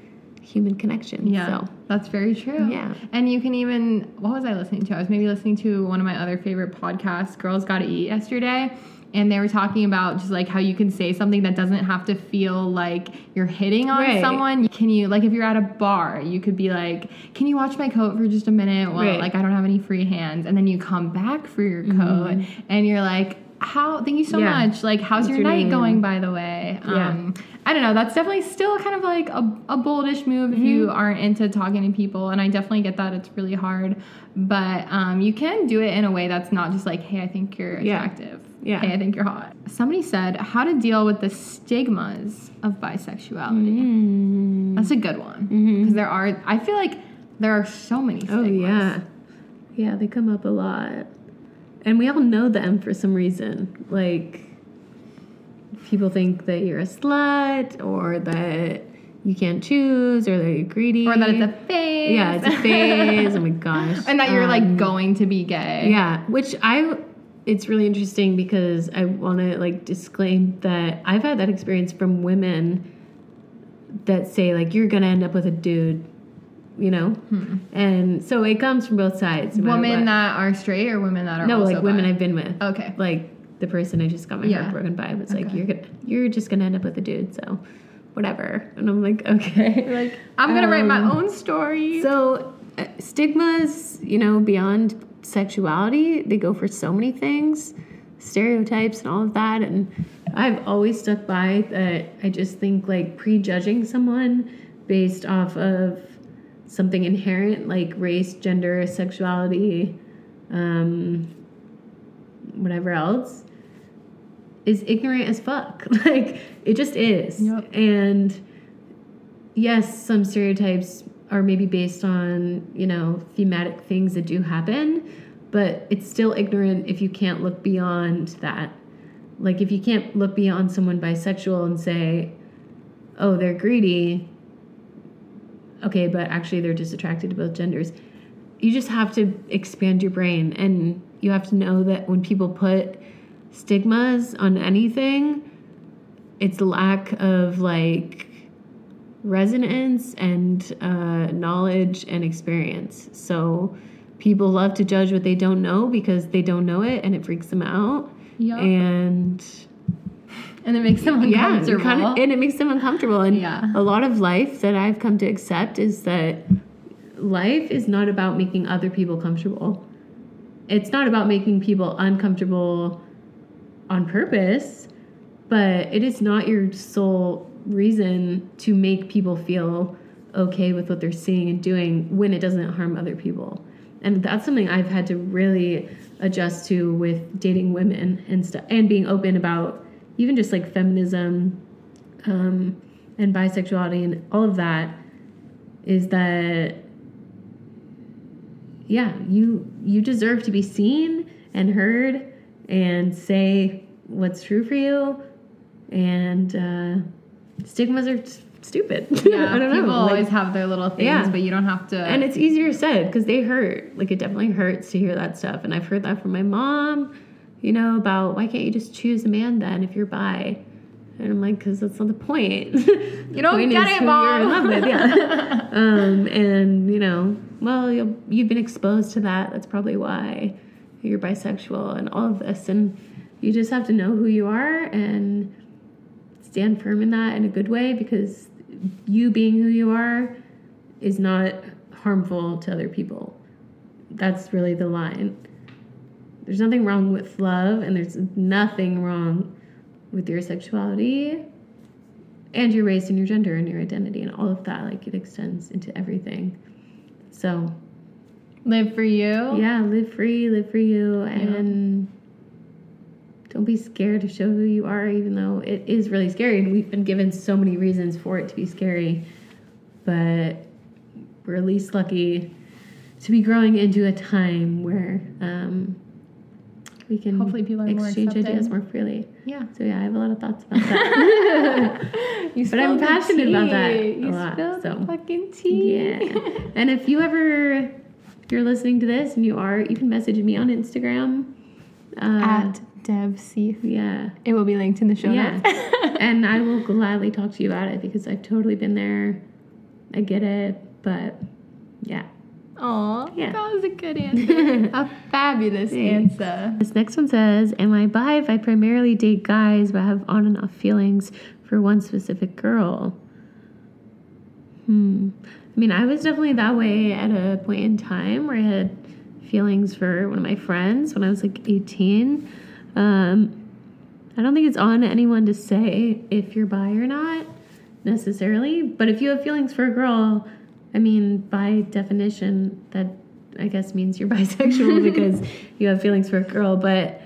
human connection. Yeah, So, that's very true. Yeah. And you can even, what was I listening to? I was maybe listening to one of my other favorite podcasts, Girls Gotta Eat, yesterday. And they were talking about just like how you can say something that doesn't have to feel like you're hitting on Right. someone. Can you, like, if you're at a bar, you could be like, Can you watch my coat for just a minute? Well, Right. like, I don't have any free hands. And then you come back for your coat and you're like, how thank you so Mm-hmm. Yeah. much like how's your your night name? going by the way Yeah. um i don't know that's definitely still kind of like a, a boldish move if Mm-hmm. you aren't into talking to people and i definitely get that it's really hard but um, you can do it in a way that's not just like hey i think you're attractive Yeah. Hey i think you're hot somebody said how to deal with the stigmas of bisexuality Mm. that's a good one because there are i feel like there are so many stigmas. Oh yeah, yeah, they come up a lot, and we all know them for some reason. Like people think that you're a slut, or that you can't choose, or that you're greedy, or that it's a phase yeah, it's a phase. oh my gosh, and that you're like Um, going to be gay yeah, which I. It's really interesting because I want to like disclaim that I've had that experience from women that say like you're gonna end up with a dude, you know, and so it comes from both sides. no women that are straight or women that are no, like women bi? I've been with, okay. Like the person I just got my Yeah. heart broken by was like you're gonna you're just gonna end up with a dude, so whatever, and I'm like okay, like i'm gonna write my Um, own story so uh, stigmas, you know, beyond sexuality, they go for so many things, stereotypes and all of that. And I've always stuck by that I just think like prejudging someone based off of something inherent like race, gender, sexuality, um, whatever else is ignorant as fuck. like it just is. Yep. And yes, some stereotypes are maybe based on, you know, thematic things that do happen, but it's still ignorant if you can't look beyond that. Like if you can't look beyond someone bisexual and say, "Oh, they're greedy." Okay, but actually they're just attracted to both genders. You just have to expand your brain and you have to know that when people put stigmas on anything, it's lack of like resonance and uh, knowledge and experience. So people love to judge what they don't know because they don't know it and it freaks them out. Yup. And and it makes them yeah, uncomfortable kind of, and it makes them uncomfortable. And Yeah. a lot of life that I've come to accept is that life is not about making other people comfortable. It's not about making people uncomfortable on purpose, but it is not your sole reason to make people feel okay with what they're seeing and doing when it doesn't harm other people. and that's something I've had to really adjust to with dating women and stuff, and being open about even just like feminism um, and bisexuality and all of that. Is that yeah, you you deserve to be seen and heard and say what's true for you, and uh, stigmas are stupid. Yeah, I don't know. People Like, always have their little things, Yeah. but you don't have to. and it's easier said because they hurt. Like it definitely hurts to hear that stuff. And I've heard that from my mom, you know, about why can't you just choose a man then if you're bi? And I'm like, because that's not the point. you don't get it, who You're in love Mom. with, yeah. um, and you know, well, you'll, you've been exposed to that. That's probably why you're bisexual and all of this. And you just have to know who you are and stand firm in that in a good way because you being who you are is not harmful to other people. That's really the line. There's nothing wrong with love, and there's nothing wrong with your sexuality and your race and your gender and your identity and all of that. Like it extends into everything. So, live for you. yeah, live free, live for you, and don't be scared to show who you are, even though it is really scary. And we've been given so many reasons for it to be scary, but we're at least lucky to be growing into a time where um, we can Hopefully people are more exchange ideas more freely. Yeah. So yeah, I have a lot of thoughts about that. You But I'm passionate about that tea. a You lot, spilled so. fucking tea. yeah. And if you ever if you're listening to this and you are, you can message me on Instagram. Uh, At Deb C. yeah. It will be linked in the show Yeah. notes. and I will gladly talk to you about it because I've totally been there. I get it, but yeah. Aw, Yeah. that was a good answer. a fabulous Thanks. answer. This next one says, Am I bi if I primarily date guys but have on and off feelings for one specific girl? Hmm. I mean, I was definitely that way at a point in time where I had feelings for one of my friends when I was like 18. Um, I don't think it's on anyone to say if you're bi or not necessarily, but if you have feelings for a girl, I mean, by definition, that I guess means you're bisexual because you have feelings for a girl, but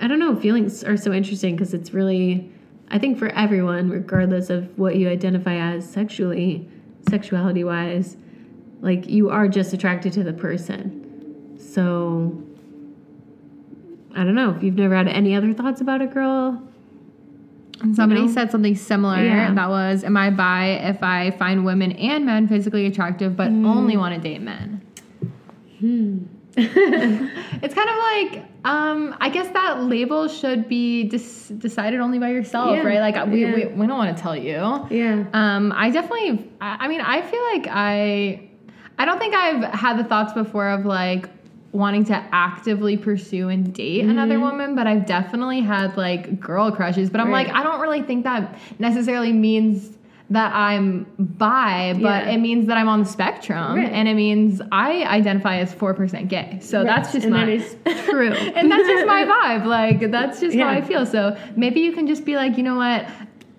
I don't know, feelings are so interesting because it's really, I think for everyone, regardless of what you identify as sexually, sexuality wise, like you are just attracted to the person. So I don't know if you've never had any other thoughts about a girl. And somebody You know? said something similar Yeah. that was, Am I bi if I find women and men physically attractive but only want to date men? Hmm. It's kind of like, um, I guess that label should be dis- decided only by yourself, Yeah. right? Like, we, Yeah. we, we don't want to tell you. Yeah. Um, I definitely, I, I mean, I feel like I, I don't think I've had the thoughts before of like wanting to actively pursue and date another woman, but I've definitely had like girl crushes. But I'm Right. like, I don't really think that necessarily means that I'm bi, but Yeah. it means that I'm on the spectrum, Right. and it means I identify as four percent gay. So that's just and my that is true. and that's just my vibe. Like that's just how I feel. So maybe you can just be like, you know what?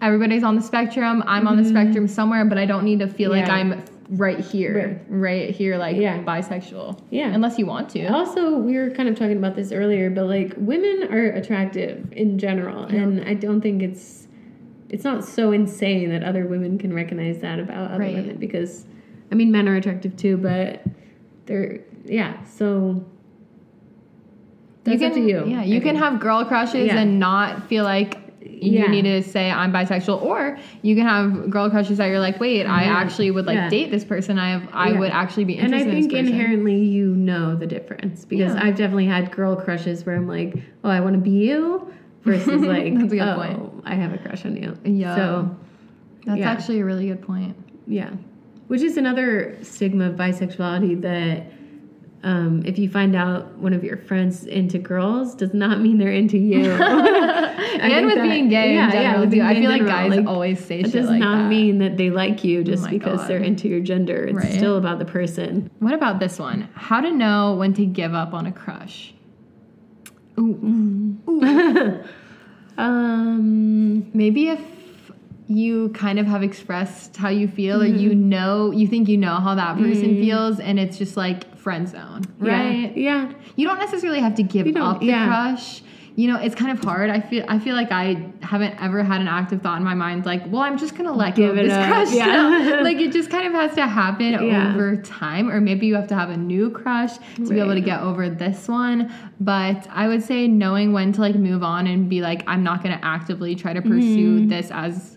Everybody's on the spectrum. I'm on the spectrum somewhere, but I don't need to feel like Mm-hmm. I'm right here, right, here, like Yeah. bisexual. Yeah. unless you want to. Also, we were kind of talking about this earlier, but like women are attractive in general, and I don't think it's it's not so insane that other women can recognize that about other Right. women because I mean men are attractive too, but they're yeah. So that's you up can, to you. Yeah, I you can think. have girl crushes Yeah. and not feel like. You Yeah. need to say I'm bisexual, or you can have girl crushes that you're like, wait, I Yeah. actually would like Yeah. date this person. I have, I would actually be And I interested in think this person. inherently you know the difference because. I've definitely had girl crushes where I'm like, oh, I want to be you, versus like, That's a good oh, point. I have a crush on you. Yeah. So That's actually a really good point. Yeah. Which is another stigma of bisexuality that um, if you find out one of your friends into girls does not mean they're into you. And with that- being gay yeah, in yeah, with being I feel like general, guys like, always say It shit does like not that. Oh mean that they like you just my because God. they're into your gender. It's Right. still about the person. What about this one? How to know when to give up on a crush? Ooh. um, Maybe if you kind of have expressed how you feel or you know you think you know how that person feels and it's just like friend zone right Yeah. you don't necessarily have to give up the yeah. crush you know it's kind of hard i feel i feel like i haven't ever had an active thought in my mind like well i'm just gonna let go of this up, crush yeah. like it just kind of has to happen Yeah. over time or maybe you have to have a new crush to be able to get over this one but i would say knowing when to like move on and be like i'm not gonna actively try to pursue Mm-hmm. this as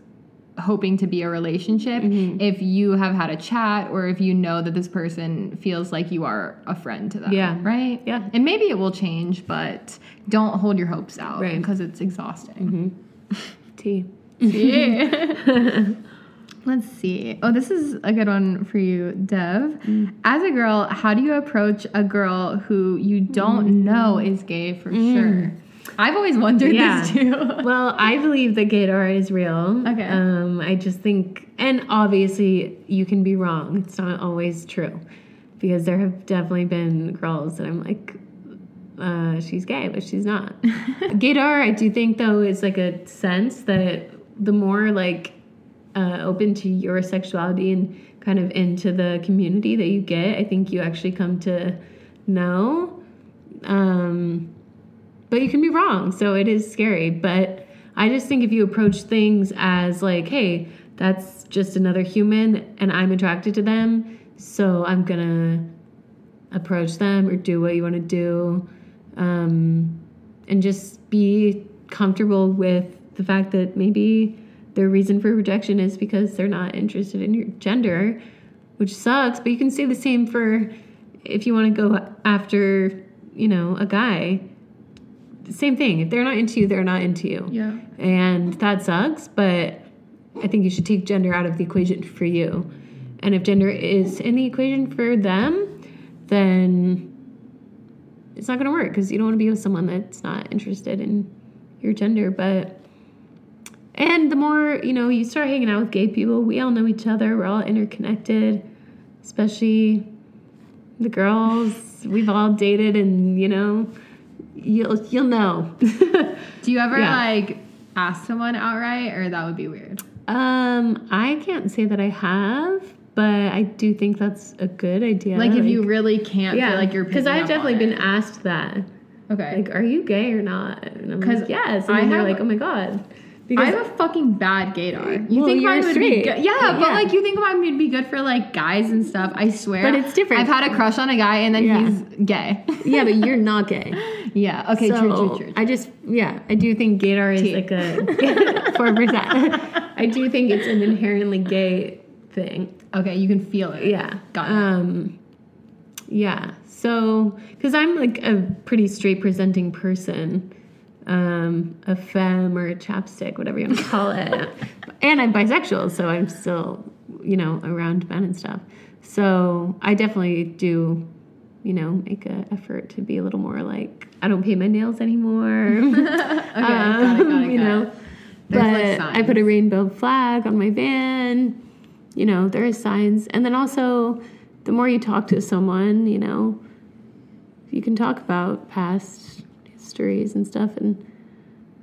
hoping to be a relationship Mm-hmm. if you have had a chat or if you know that this person feels like you are a friend to them Yeah. right Yeah. and maybe it will change but don't hold your hopes out Right. because it's exhausting Tea. yeah let's see oh this is a good one for you dev Mm. as a girl how do you approach a girl who you don't know is gay for sure i've always wondered. Yeah. this too Well, I believe that gaydar is real. Okay. Um, I just think, and obviously, you can be wrong. It's not always true, because there have definitely been girls that I'm like, uh, she's gay, but she's not. gaydar, I do think though, is like a sense that the more like uh, open to your sexuality and kind of into the community that you get, I think you actually come to know. Um, but you can be wrong so it is scary. But i just think if you approach things as like hey that's just another human and i'm attracted to them so i'm gonna approach them or do what you want to do um, and just be comfortable with the fact that maybe their reason for rejection is because they're not interested in your gender which sucks but you can say the same for if you want to go after you know a guy same thing. If they're not into you, they're not into you. yeah And that sucks, but I think you should take gender out of the equation for you. And if gender is in the equation for them, then it's not going to work because you don't want to be with someone that's not interested in your gender. But, and the more, you know, you start hanging out with gay people, we all know each other, we're all interconnected, especially the girls. We've all dated and, you know, you'll you'll know. do you ever Yeah. like ask someone outright or that would be weird Um, I can't say that I have, but I do think that's a good idea. like if you really can't yeah, feel like you're because I've definitely been it. asked that. okay Like, are you gay or not? And I'm 'Cause like, yes. And I have- like, oh my god. I Because have a fucking bad gaydar. You Well, think mine would be straight. good? Yeah, but like you think mine would be good for like guys and stuff. I swear. But it's different. I've had a crush on a guy and then Yeah. he's gay. yeah, but you're not gay. yeah. Okay. true. True. True. true. I just yeah, I do think gaydar is Tea. like a four percent. I do think it's an inherently gay thing. Okay. You can feel it. Yeah. Got it. Um, yeah. So, because I'm like a pretty straight presenting person, um, a femme or a chapstick, whatever you want to call it, and I'm bisexual, so I'm still, you know, around men and stuff. So I definitely do, you know, make an effort to be a little more like I don't paint my nails anymore. okay. got it. Got it. Um, you got know, it. There's, but like, I put a rainbow flag on my van. You know, there are signs, and then also, the more you talk to someone, you know, you can talk about past histories and stuff, and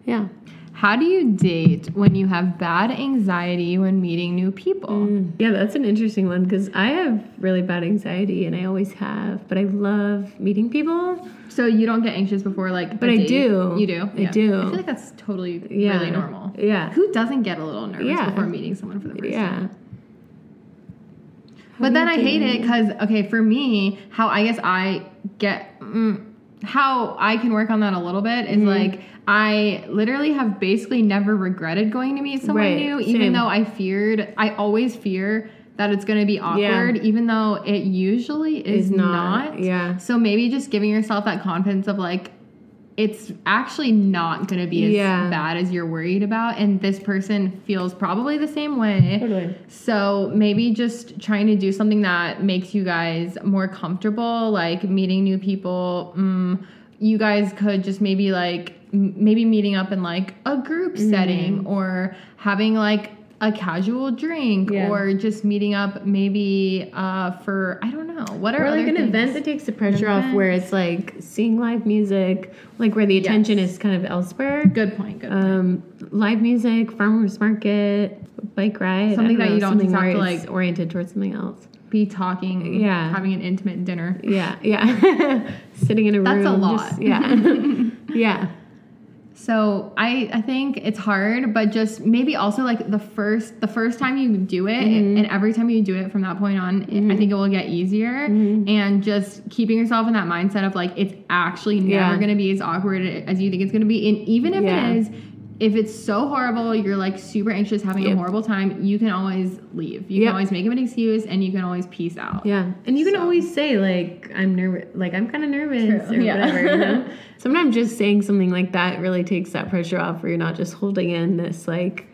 yeah. How do you date when you have bad anxiety when meeting new people? Yeah, that's an interesting one because I have really bad anxiety, and I always have. But I love meeting people. So you don't get anxious before like. But I date? do. You do. I do. I feel like that's totally Yeah, really normal. Yeah, Who doesn't get a little nervous Yeah. before meeting someone for the first yeah. time? But then I hate it because okay, for me, how I guess I get mm, how I can work on that a little bit is Mm-hmm. like I literally have basically never regretted going to meet someone Right, new, same. even though I feared. I always fear that it's going to be awkward, even though it usually is, Is not, not. yeah. So maybe just giving yourself that confidence of like. It's actually not going to be as Yeah. bad as you're worried about, and this person feels probably the same way. Totally. So maybe just trying to do something that makes you guys more comfortable, like meeting new people. Mm, you guys could just maybe like m- maybe meeting up in like a group setting or having like a casual drink Yeah. or just meeting up maybe uh, for I don't know what are Or like an things? event that takes the pressure off, where it's like seeing live music, like where the attention Yes. is kind of elsewhere. Good point. Good. point. Um, live music, farmers market, bike ride, something that know, you don't something have to, like- oriented towards something else. Be talking. Yeah. Having an intimate dinner. Yeah, yeah. Sitting in a That's a room. lot. just- yeah, yeah. So I I think it's hard, but just maybe also like the first the first time you do it, Mm-hmm. and every time you do it from that point on, it- I think it will get easier. Mm-hmm. And just keeping yourself in that mindset of like it's actually never Yeah. going to be as awkward as you think it's going to be, and even if Yeah. it is. If it's so horrible, you're like super anxious, having a horrible time, you can always leave. You Yep. can always make up an excuse and you can always peace out. Yeah, and you can So- always say like I'm nervous, like I'm kind of nervous True, or yeah. whatever. You know? Sometimes just saying something like that really takes that pressure off, where you're not just holding in this like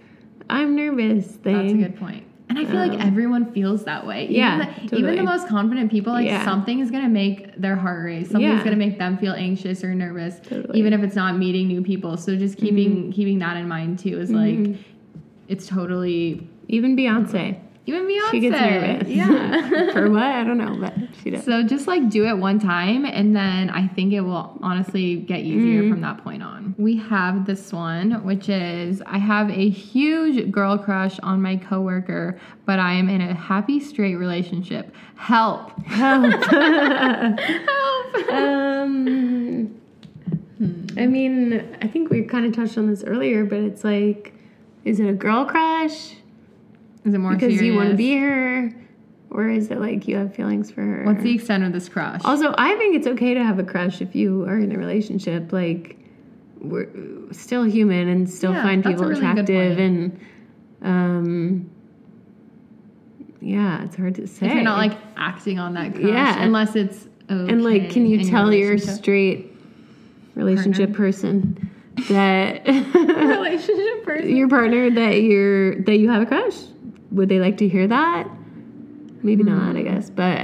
I'm nervous thing. That's a good point. And I feel like everyone feels that way. Even yeah, the, even the most confident people, like Yeah. something is gonna make their heart race. Something's Yeah. gonna make them feel anxious or nervous, Totally. Mm-hmm. even if it's not meeting new people. So just keeping keeping that in mind too is like it's totally Even Beyonce, even Beyonce. she gets nervous. Yeah. for what I don't know, but she does. so just like do it one time and then I think it will honestly get easier Mm-hmm. from that point on. We have this one, which is I have a huge girl crush on my coworker, but I am in a happy straight relationship. Help. Help. Help. um, I mean, I think we kind of touched on this earlier, but it's like, is it a girl crush Is it more because you want to be her, or is it like you have feelings for her? What's the extent of this crush? Also, I think it's okay to have a crush if you are in a relationship. Like, we're still human and still Yeah, find people really attractive, and um, yeah, it's hard to say. if you're not like acting on that crush, Yeah. unless it's okay and like, can you tell your straight relationship person that relationship person? your partner that you're that you have a crush? Would they like to hear that? Maybe not, I guess, but uh,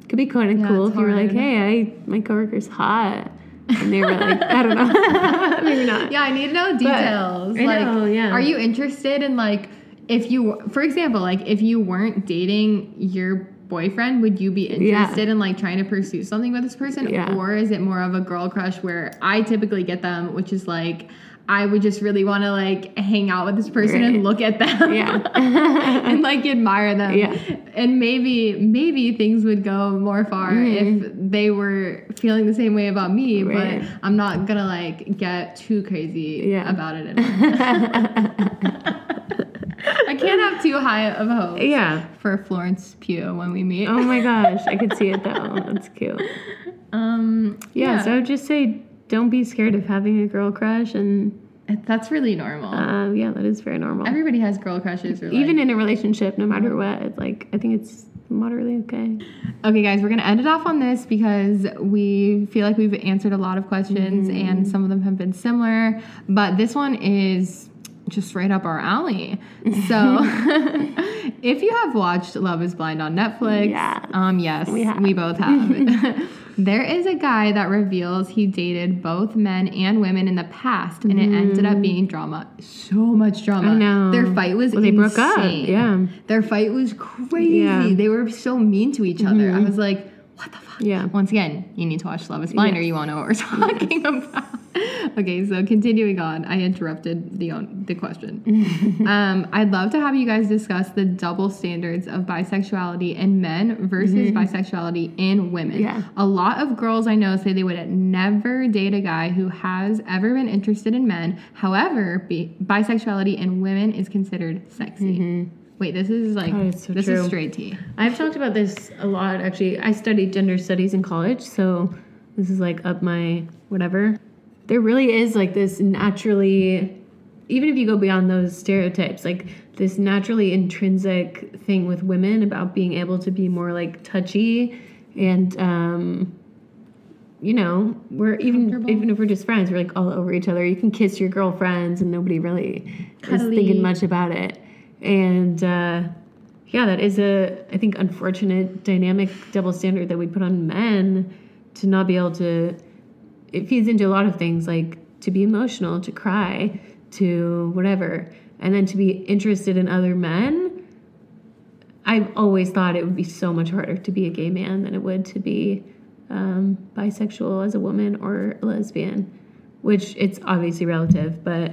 it could be kind of. Yeah, cool if you were like, "Hey, I my coworker's hot," and they were like, "I don't know, maybe not." Yeah, I need to know details. I like, know, yeah. Are you interested in like if you, for example, like if you weren't dating your boyfriend, would you be Yeah. interested in like trying to pursue something with this person, Yeah. or is it more of a girl crush where I typically get them, which is like. I would just really want to like hang out with this person Right. and look at them. Yeah. and like admire them. Yeah. And maybe maybe things would go more far if they were feeling the same way about me, Mm-hmm. Right. but I'm not gonna like get too crazy Yeah. about it. I can't have too high of hopes yeah. for Florence Pugh when we meet. Oh my gosh, I could see it though. That's cute. Um, Yeah, so I would just say don't be scared of having a girl crush, and that's really normal. uh, yeah, that is very normal. Everybody has girl crushes, Even in a relationship, no matter what, it's like I think it's moderately okay. Okay, guys, we're gonna end it off on this because we feel like we've answered a lot of questions Mm-hmm. and some of them have been similar, but this one is just right up our alley. So, if you have watched Love Is Blind on Netflix, Yeah. um, yes, We we both have. there is a guy that reveals he dated both men and women in the past, and it ended up being drama. So much drama. Mm. I know. Their fight was Well, they broke up, yeah. Their fight was crazy. Yeah. Mm-hmm. They were so mean to each other. I was like, what the fuck? Yeah. Once again, you need to watch Love is Blind or you won't know what we're talking about. okay, so continuing on, I interrupted the the question. um, I'd love to have you guys discuss the double standards of bisexuality in men versus bisexuality in women. Mm-hmm. Yeah. A lot of girls I know say they would never date a guy who has ever been interested in men. However, bi- bisexuality in women is considered sexy. Wait, this is like Oh, so this true. is straight tea. I've talked about this a lot actually. I studied gender studies in college, so this is like up my whatever. There really is like this naturally even if you go beyond those stereotypes, like this naturally intrinsic thing with women about being able to be more like touchy and um you know, we're even even if we're just friends, we're like all over each other. You can kiss your girlfriends and nobody really Cuddly. is thinking much about it. And uh yeah, that is a I think unfortunate dynamic double standard that we put on men to not be able to it feeds into a lot of things like to be emotional, to cry, to whatever. and then to be interested in other men. I've always thought it would be so much harder to be a gay man than it would to be um, bisexual as a woman or a lesbian, which it's obviously relative, but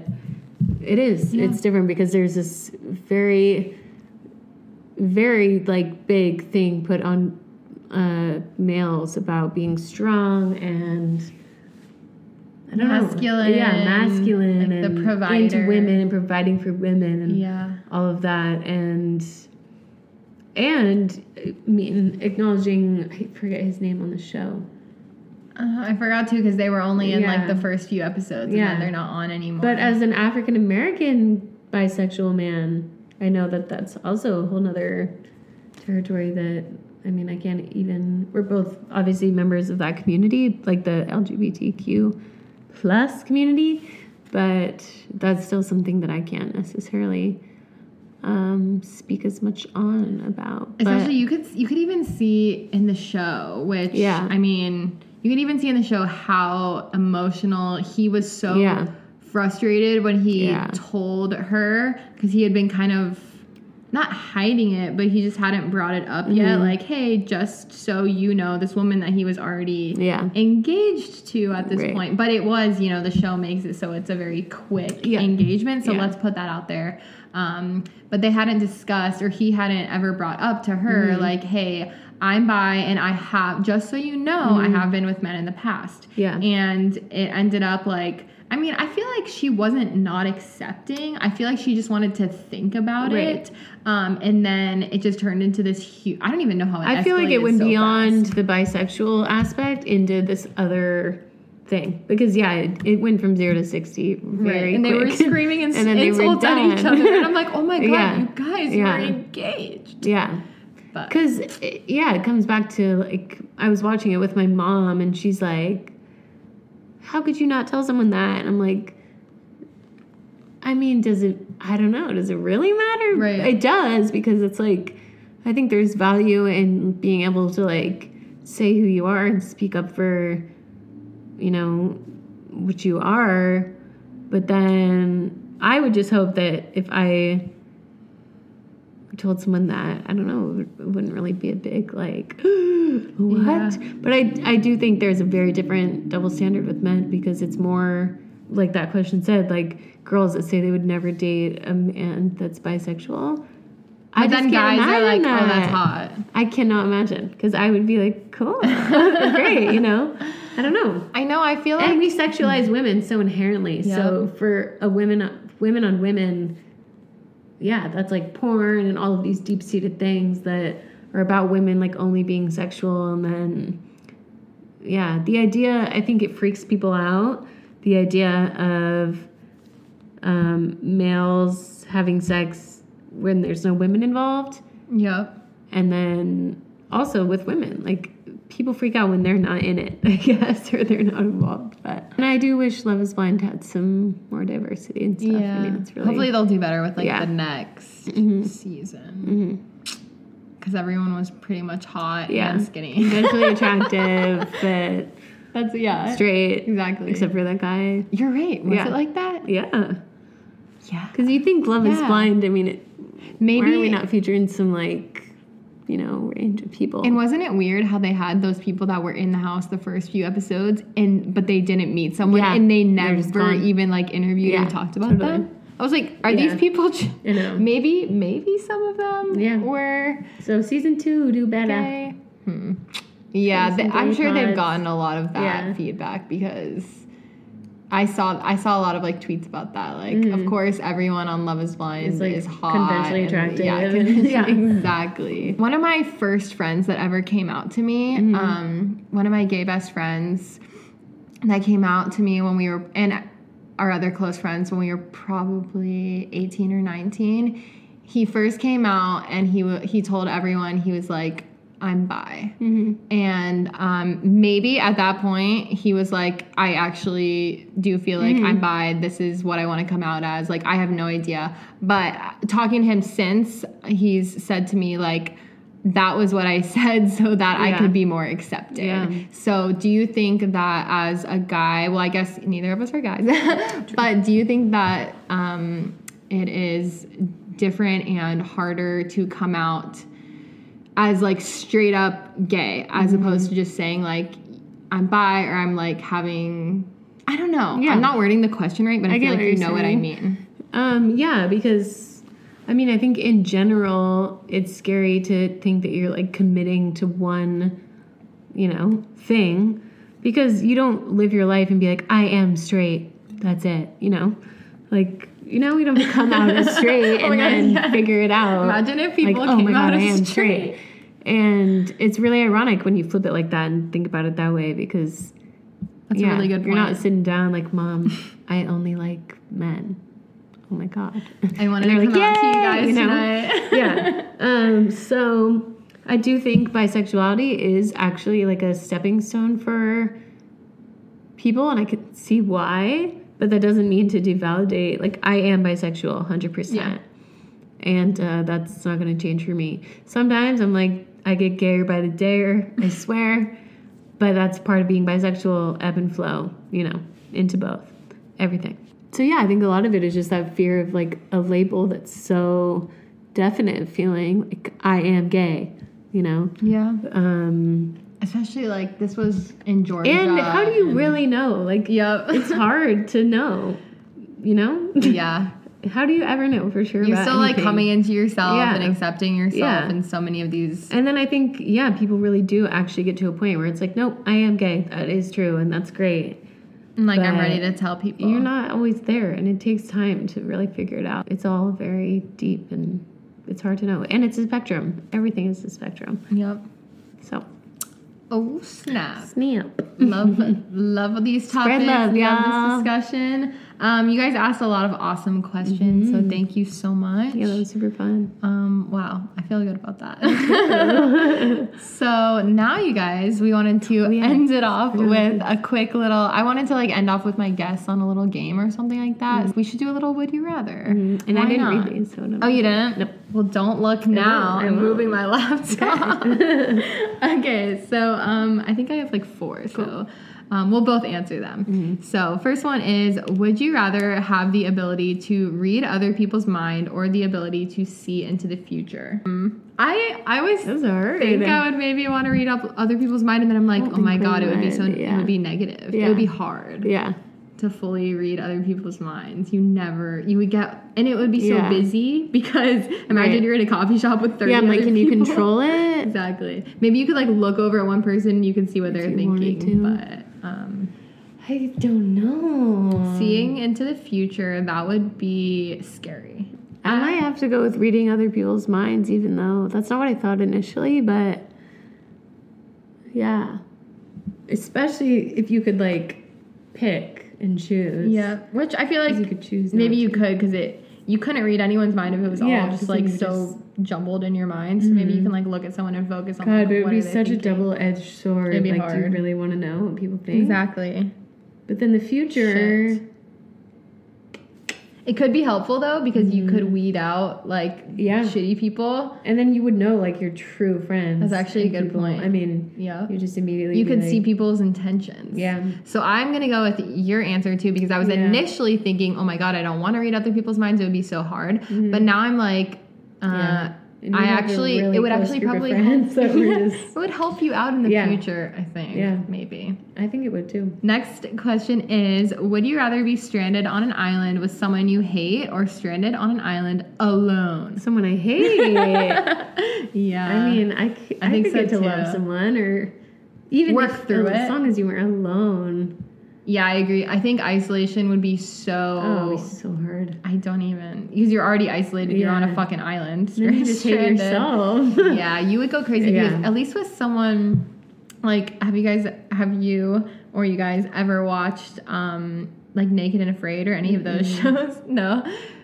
it is. Yeah. It's different because there's this very, very like big thing put on uh, males about being strong and I don't Masculine, know. Yeah, masculine like the and provider. into women and providing for women and Yeah. all of that and and I mean acknowledging I forget his name on the show. Uh, I forgot to because they were only in like the first few episodes, and Yeah. then they're not on anymore. But as an African American bisexual man, I know that that's also a whole nother territory that I mean I can't even we're both obviously members of that community, like the LGBTQ plus community, but that's still something that I can't necessarily um, speak as much on about. Especially you could you could even see in the show, which Yeah. I mean, you could even see in the show how emotional he was so Yeah. frustrated when he Yeah. told her because he had been kind of not hiding it, but he just hadn't brought it up yet. Mhm. Like, hey, just so you know, this woman that he was already Yeah. engaged to at this Right. point. But it was, you know, the show makes it so it's a very quick Yeah. engagement. So Yeah. let's put that out there. Um, but they hadn't discussed, or he hadn't ever brought up to her, Mm-hmm. like, hey, I'm bi and I have, just so you know, I have been with men in the past. Mm-hmm. Yeah. And it ended up like, I mean, I feel like she wasn't not accepting. I feel like she just wanted to think about Right. it. Um, and then it just turned into this huge, I don't even know how it I feel like it went so beyond fast. the bisexual aspect into this other thing because yeah, it, it went from zero to sixty very Right. And they were screaming and, And then insults at each other. And I'm like, oh my God, Yeah. you guys Yeah. were engaged. yeah, because yeah, it comes back to like I was watching it with my mom and she's like, "How could you not tell someone that?" And I'm like. I mean, does it? I don't know. Does it really matter? Right. It does because it's like, I think there's value in being able to like say who you are and speak up for, you know, what you are. But then I would just hope that if I told someone that, I don't know, it wouldn't really be a big like, what? Yeah. But I, I do think there's a very different double standard with men because it's more like that question said, like girls that say they would never date a man that's bisexual. But just then guys are like, imagine oh, that's that. hot. I cannot imagine because I would be like, cool, great, you know. I don't know. I know. I feel like And we sexualize women so inherently. So for a women, women on women, yeah, that's like porn and all of these deep seated things that are about women like only being sexual, and then yeah, the idea. I think it freaks people out. The idea of um, males having sex when there's no women involved Yep. and then also with women like people freak out when they're not in it i guess or they're not involved but and i do wish love is blind had some more diversity and stuff Yeah. i mean it's really Hopefully they'll do better with like Yeah. the next Mhm. season. Because everyone was pretty much hot Yeah. and skinny. eventually attractive but That's yeah. straight Exactly. except for that guy You're right. Was Yeah. it like that? yeah Yeah. because you think love is blind i mean it, Maybe. why are we not featuring some like you know range of people And wasn't it weird how they had those people that were in the house the first few episodes and but they didn't meet someone Yeah. and they never even like interviewed Yeah, or talked about totally. them? I was like, are Yeah. these people j- you know maybe maybe some of them Yeah. were so season two do better? Hmm. Yeah, Some th- I'm sure they've gotten a lot of that Yeah. feedback because I saw I saw a lot of like tweets about that. Like, of Mhm. course, everyone on Love Is Blind Is, like, is hot, conventionally attractive Yeah, and- yeah. exactly. One of my first friends that ever came out to me, Mhm. um, one of my gay best friends, that came out to me when we were and our other close friends when we were probably 18 or 19 he first came out and he he told everyone he was like i'm bi. Mm-hmm. and um, maybe at that point he was like i actually do feel like i'm bi. This is what i want to come out as. Like i have no idea. But talking to him since he's said to me like that was what i said so that i could be more accepted. Yeah. so do you think that as a guy well i guess neither of us are guys but do you think that um, it is different and harder to come out as like straight up gay as Mm-hmm. opposed to just saying like I'm bi or I'm like having I don't know. Yeah. I'm not wording the question right, but I, I feel like you know what I mean. Um, yeah, because I mean, I think in general, it's scary to think that you're like committing to one, you know, thing because you don't live your life and be like, I am straight. That's it, you know? Like, you know, we don't come out as straight Oh and God, then yeah. figure it out. Imagine if people like, oh came my god, out I as am straight. straight. And it's really ironic when you flip it like that and think about it that way because That's a really good point. You're not sitting down like, Mom, I only like men. Oh my god. I wanted to they're come like, out to you guys You know? tonight. yeah. Um, so I do think bisexuality is actually like a stepping stone for people, and I could see why, but that doesn't mean to devalidate. Like, I am bisexual 100%. Yeah. And uh, that's not going to change for me. Sometimes I'm like, I get gayer by the day, I swear. But that's part of being bisexual, ebb and flow, you know, into both, everything. So yeah, I think a lot of it is just that fear of like a label that's so definite, feeling like I am gay, you know. yeah. Um, Especially like this was in Georgia. and how do you and- really know? Like, yeah, it's hard to know, you know. yeah. how do you ever know for sure? You're still like coming into yourself Yeah. and accepting yourself Yeah. in so many of these. And then I think, yeah, people really do actually get to a point where it's like, nope, I am gay. That is true, and that's great. And like I'm ready to tell people. You're not always there, and it takes time to really figure it out. It's all very deep, and it's hard to know. And it's a spectrum. Everything is a spectrum. Yep. So Oh snap. snap. love love these topics. love, love y'all. this discussion. Um, you guys asked a lot of awesome questions, so thank you so much. Mm-hmm. Yeah, that was super fun. Um, wow, I feel good about that. so now, you guys, we wanted to Oh, yeah. end it off with a quick little. I wanted to like end off with my guests on a little game or something like that. We should do a little Would You Rather. Mm-hmm. And I Why didn't not? read these, so I don't Oh, you didn't? Nope. Well, don't look now. I I'm moving my laptop. okay, so um, I think I have like four. So um, we'll both answer them. Mm-hmm. So first one is: Would you rather have the ability to read other people's mind or the ability to see into the future? Um, I I always think I would maybe want to read up other people's mind, and then I'm like, oh my god, it would be so would, it would be negative. Yeah. It would be hard Yeah. to fully read other people's minds. You never, you would get, and it would be so Yeah. busy because imagine Right. you're in a coffee shop with 30 Yeah, I'm like, can you control it? Exactly. Maybe you could like look over at one person and you can see what they're thinking. But um, I don't know. seeing into the future, that would be scary. I might have to go with reading other people's minds, even though that's not what I thought initially, but yeah. Especially if you could like pick and choose. Yeah, which I feel like you could choose. maybe you to. could because it you couldn't read anyone's mind if it was Yeah, all just like so jumbled in your mind. So maybe you mm-hmm. can like look at someone and focus on. God, like, but it would be such a double edged sword. It'd be like, do you hard. really want to know what people think? Exactly. But then the future. Shit. It could be helpful though because you could weed out like Mm-hmm. Yeah. shitty people. And then you would know like your true friends. That's actually a good people- point. I mean, Yeah. you just immediately You could like, see people's intentions. Yeah. So I'm gonna go with your answer too because I was Yeah. initially thinking, oh my god, I don't want to read other people's minds. It would be so hard. But now I'm like, uh, Mm-hmm. Yeah. I actually, really it would actually probably friends were it would help you out in the Yeah. future. I think. Yeah. Maybe. I think it would too. Next question is Would you rather be stranded on an island with someone you hate or stranded on an island alone? Someone I hate. Yeah. I mean, I. I think could so, get to love someone or even Work if- through oh, as it. long as you weren't alone. Yeah, I agree. I think isolation would be so. Oh, be so hard. I don't even. Because you're already isolated. You're on a fucking island. Then you just hate yourself. yeah, you would go crazy Yeah. because at least with someone like have you guys have you or you guys ever watched um like Naked and Afraid or any of those shows? No.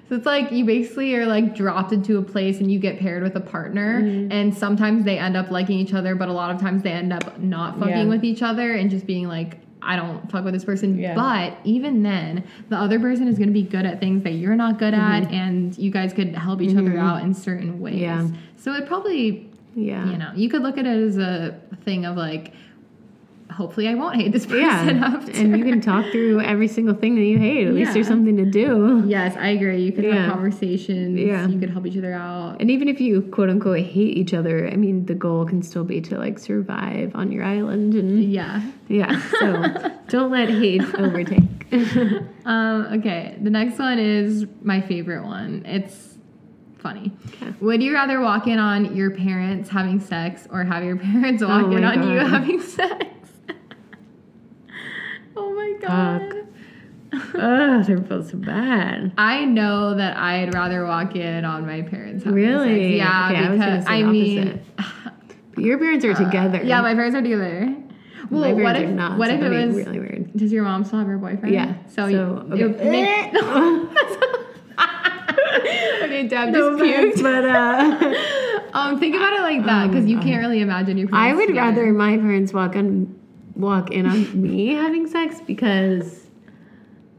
So it's like you basically are like dropped into a place and you get paired with a partner Mm-hmm. and sometimes they end up liking each other, but a lot of times they end up not fucking Yeah. with each other and just being like I don't fuck with this person. Yeah. But even then, the other person is going to be good at things that you're not good Mm-hmm. at, and you guys could help each other out in certain ways. Yeah. So it probably yeah. you know, you could look at it as a thing of like hopefully I won't hate this person Yeah. after. And you can talk through every single thing that you hate. At least there's something to do. Yes, I agree. You could Yeah. have conversations. Yeah. You could help each other out. And even if you quote unquote hate each other, I mean, the goal can still be to like survive on your island. And Yeah. yeah, so don't let hate overtake. Um, okay. The next one is my favorite one. It's funny. Okay. Would you rather walk in on your parents having sex or have your parents walk Oh in on you having sex? Oh my. Ugh, they're both so bad. I know that I'd rather walk in on my parents having Really? Yeah, Okay, I was because I, the mean But your parents are together. Uh, Yeah, my parents are together. Well, what if not. what so if it was really weird? does your mom still have her boyfriend? Yeah. So, So, you, okay. you make, okay, Dev No just puked. but uh, Um, think about it like that because you can't really imagine your. I would together. rather my parents walk on walk in on me having sex because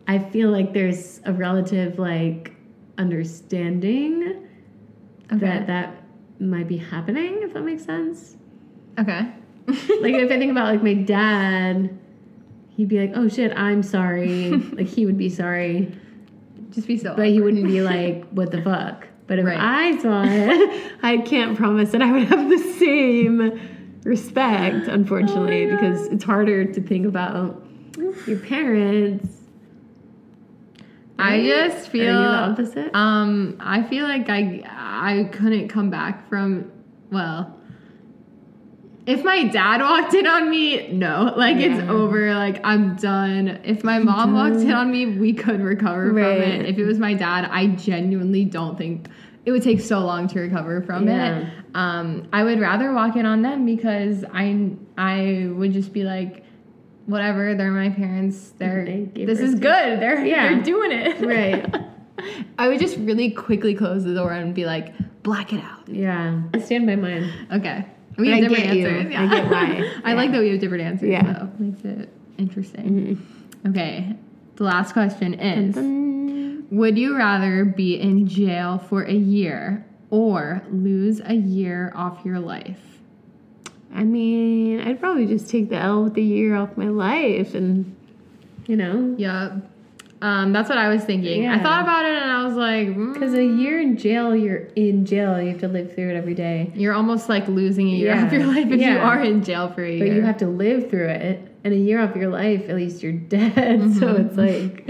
I feel like there's a relative like understanding that that might be happening if that makes sense. Okay. Like if I think about like my dad, he'd be like, "Oh shit, I'm sorry." like he would be sorry, just be so. but he wouldn't be like, "What the fuck." But if Right. I saw it, I can't promise that I would have the same respect, unfortunately, Oh my because it's harder to think about your parents. I right? just feel opposite? Um, I feel like I I couldn't come back from well. If my dad walked in on me, no, like it's over. Like I'm done. If my mom walked in on me, we could recover Right. from it. If it was my dad, I genuinely don't think it would take so long to recover from Yeah. it. Um, I would rather walk in on them because I I would just be like, whatever. They're my parents. They're They this is good. They're Yeah. they're doing it. Right. I would just really quickly close the door and be like, black it out. yeah, I stand by mine. Okay. We But have I different answers. I get why. I like that we have different answers Yeah. though. Makes it interesting. Okay. The last question is Dun, Would you rather be in jail for a year or lose a year off your life? I mean, I'd probably just take the L with the year off my life, and you know, Yeah. Um, that's what I was thinking. I thought about it and I was like, mm, because a year in jail, you're in jail. You have to live through it every day. you're almost like losing a year Yeah. off your life if you are in jail for a year. But you have to live through it, and a year off your life, at least you're dead. So Mm-hmm. it's like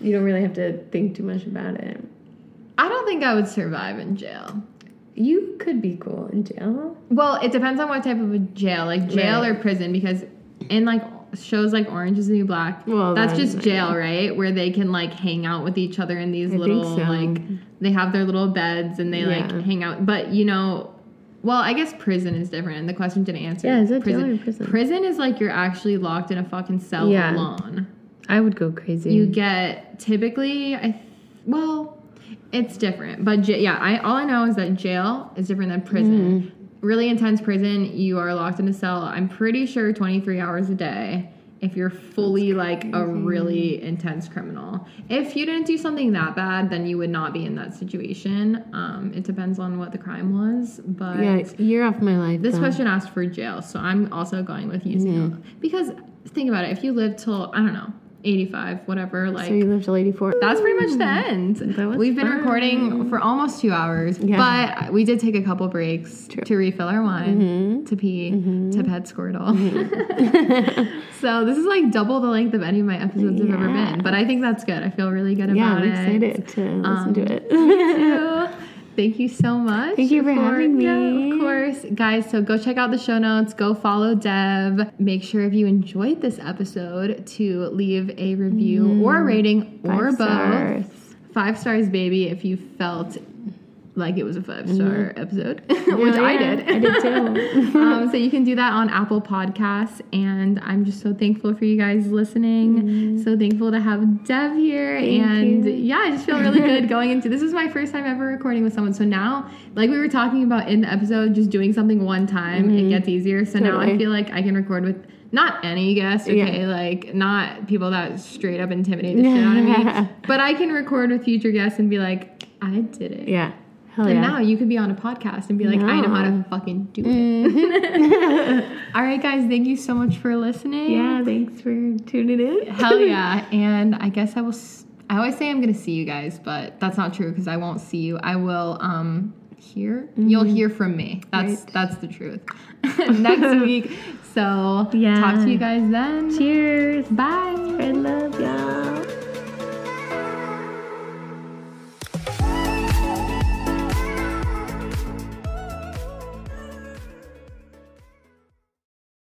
you don't really have to think too much about it. I don't think I would survive in jail. You could be cool in jail. Well, it depends on what type of a jail, like jail Right. or prison, because in like shows like Orange is the New Black, Well, that's then, just jail, right? Where they can like hang out with each other in these I little so. like they have their little beds and they like hang out. But you know, well, I guess prison is different, and the question didn't answer. Yeah, is jail prison? or prison? Prison is like you're actually locked in a fucking cell Yeah. alone. I would go crazy. You get typically, I well, it's different, but j- yeah, I all I know is that jail is different than prison. Mm. Really intense prison, you are locked in a cell. I'm pretty sure 23 hours a day. If you're fully like a really intense criminal, if you didn't do something that bad, then you would not be in that situation. Um, it depends on what the crime was, but yeah, year off my life. this though. question asked for jail, so I'm also going with using Mm-hmm. because think about it. If you live till I don't know 85, whatever, like so you lived till eighty four. that's pretty much the end. We've been fun. recording for almost two hours, Yeah. but we did take a couple breaks True. to refill our wine, Mhm. to pee, Mhm. to pet Squirtle. so this is like double the length of any of my episodes have ever been. But I think that's good. I feel really good Yeah, about I'm it. excited to listen Um, to it. Thank you so much. Thank you for having Yeah, me. of course. Guys, so go check out the show notes. Go follow Dev. Make sure if you enjoyed this episode to leave a review or a rating or Mm. Both. stars. Five stars, baby, if you felt like it was a five star episode, which Yeah, I did. I did too. um, so you can do that on Apple Podcasts. And I'm just so thankful for you guys listening. So thankful to have Dev here. Mm-hmm. Thank and you. yeah, I just feel really good going into this is my first time ever recording with someone. So now, like we were talking about in the episode, just doing something one time, it gets easier. So now I Mm-hmm. Feel like I can record with not any guest, okay? Yeah. Like not people that straight up intimidate the shit out of me. But I can record with future guests and be like, I did it. yeah. Hell and yeah. now you could be on a podcast and be like, I know how to fucking do it. All right, guys, thank you so much for listening. Yeah, thanks for tuning in. Hell yeah. And I guess I will. s- I always say I'm gonna see you guys, but that's not true because I won't see you. I will um hear. You'll hear from me. That's Right. that's the truth. Next week. So Yeah. talk to you guys then. Cheers. Bye. Spread love.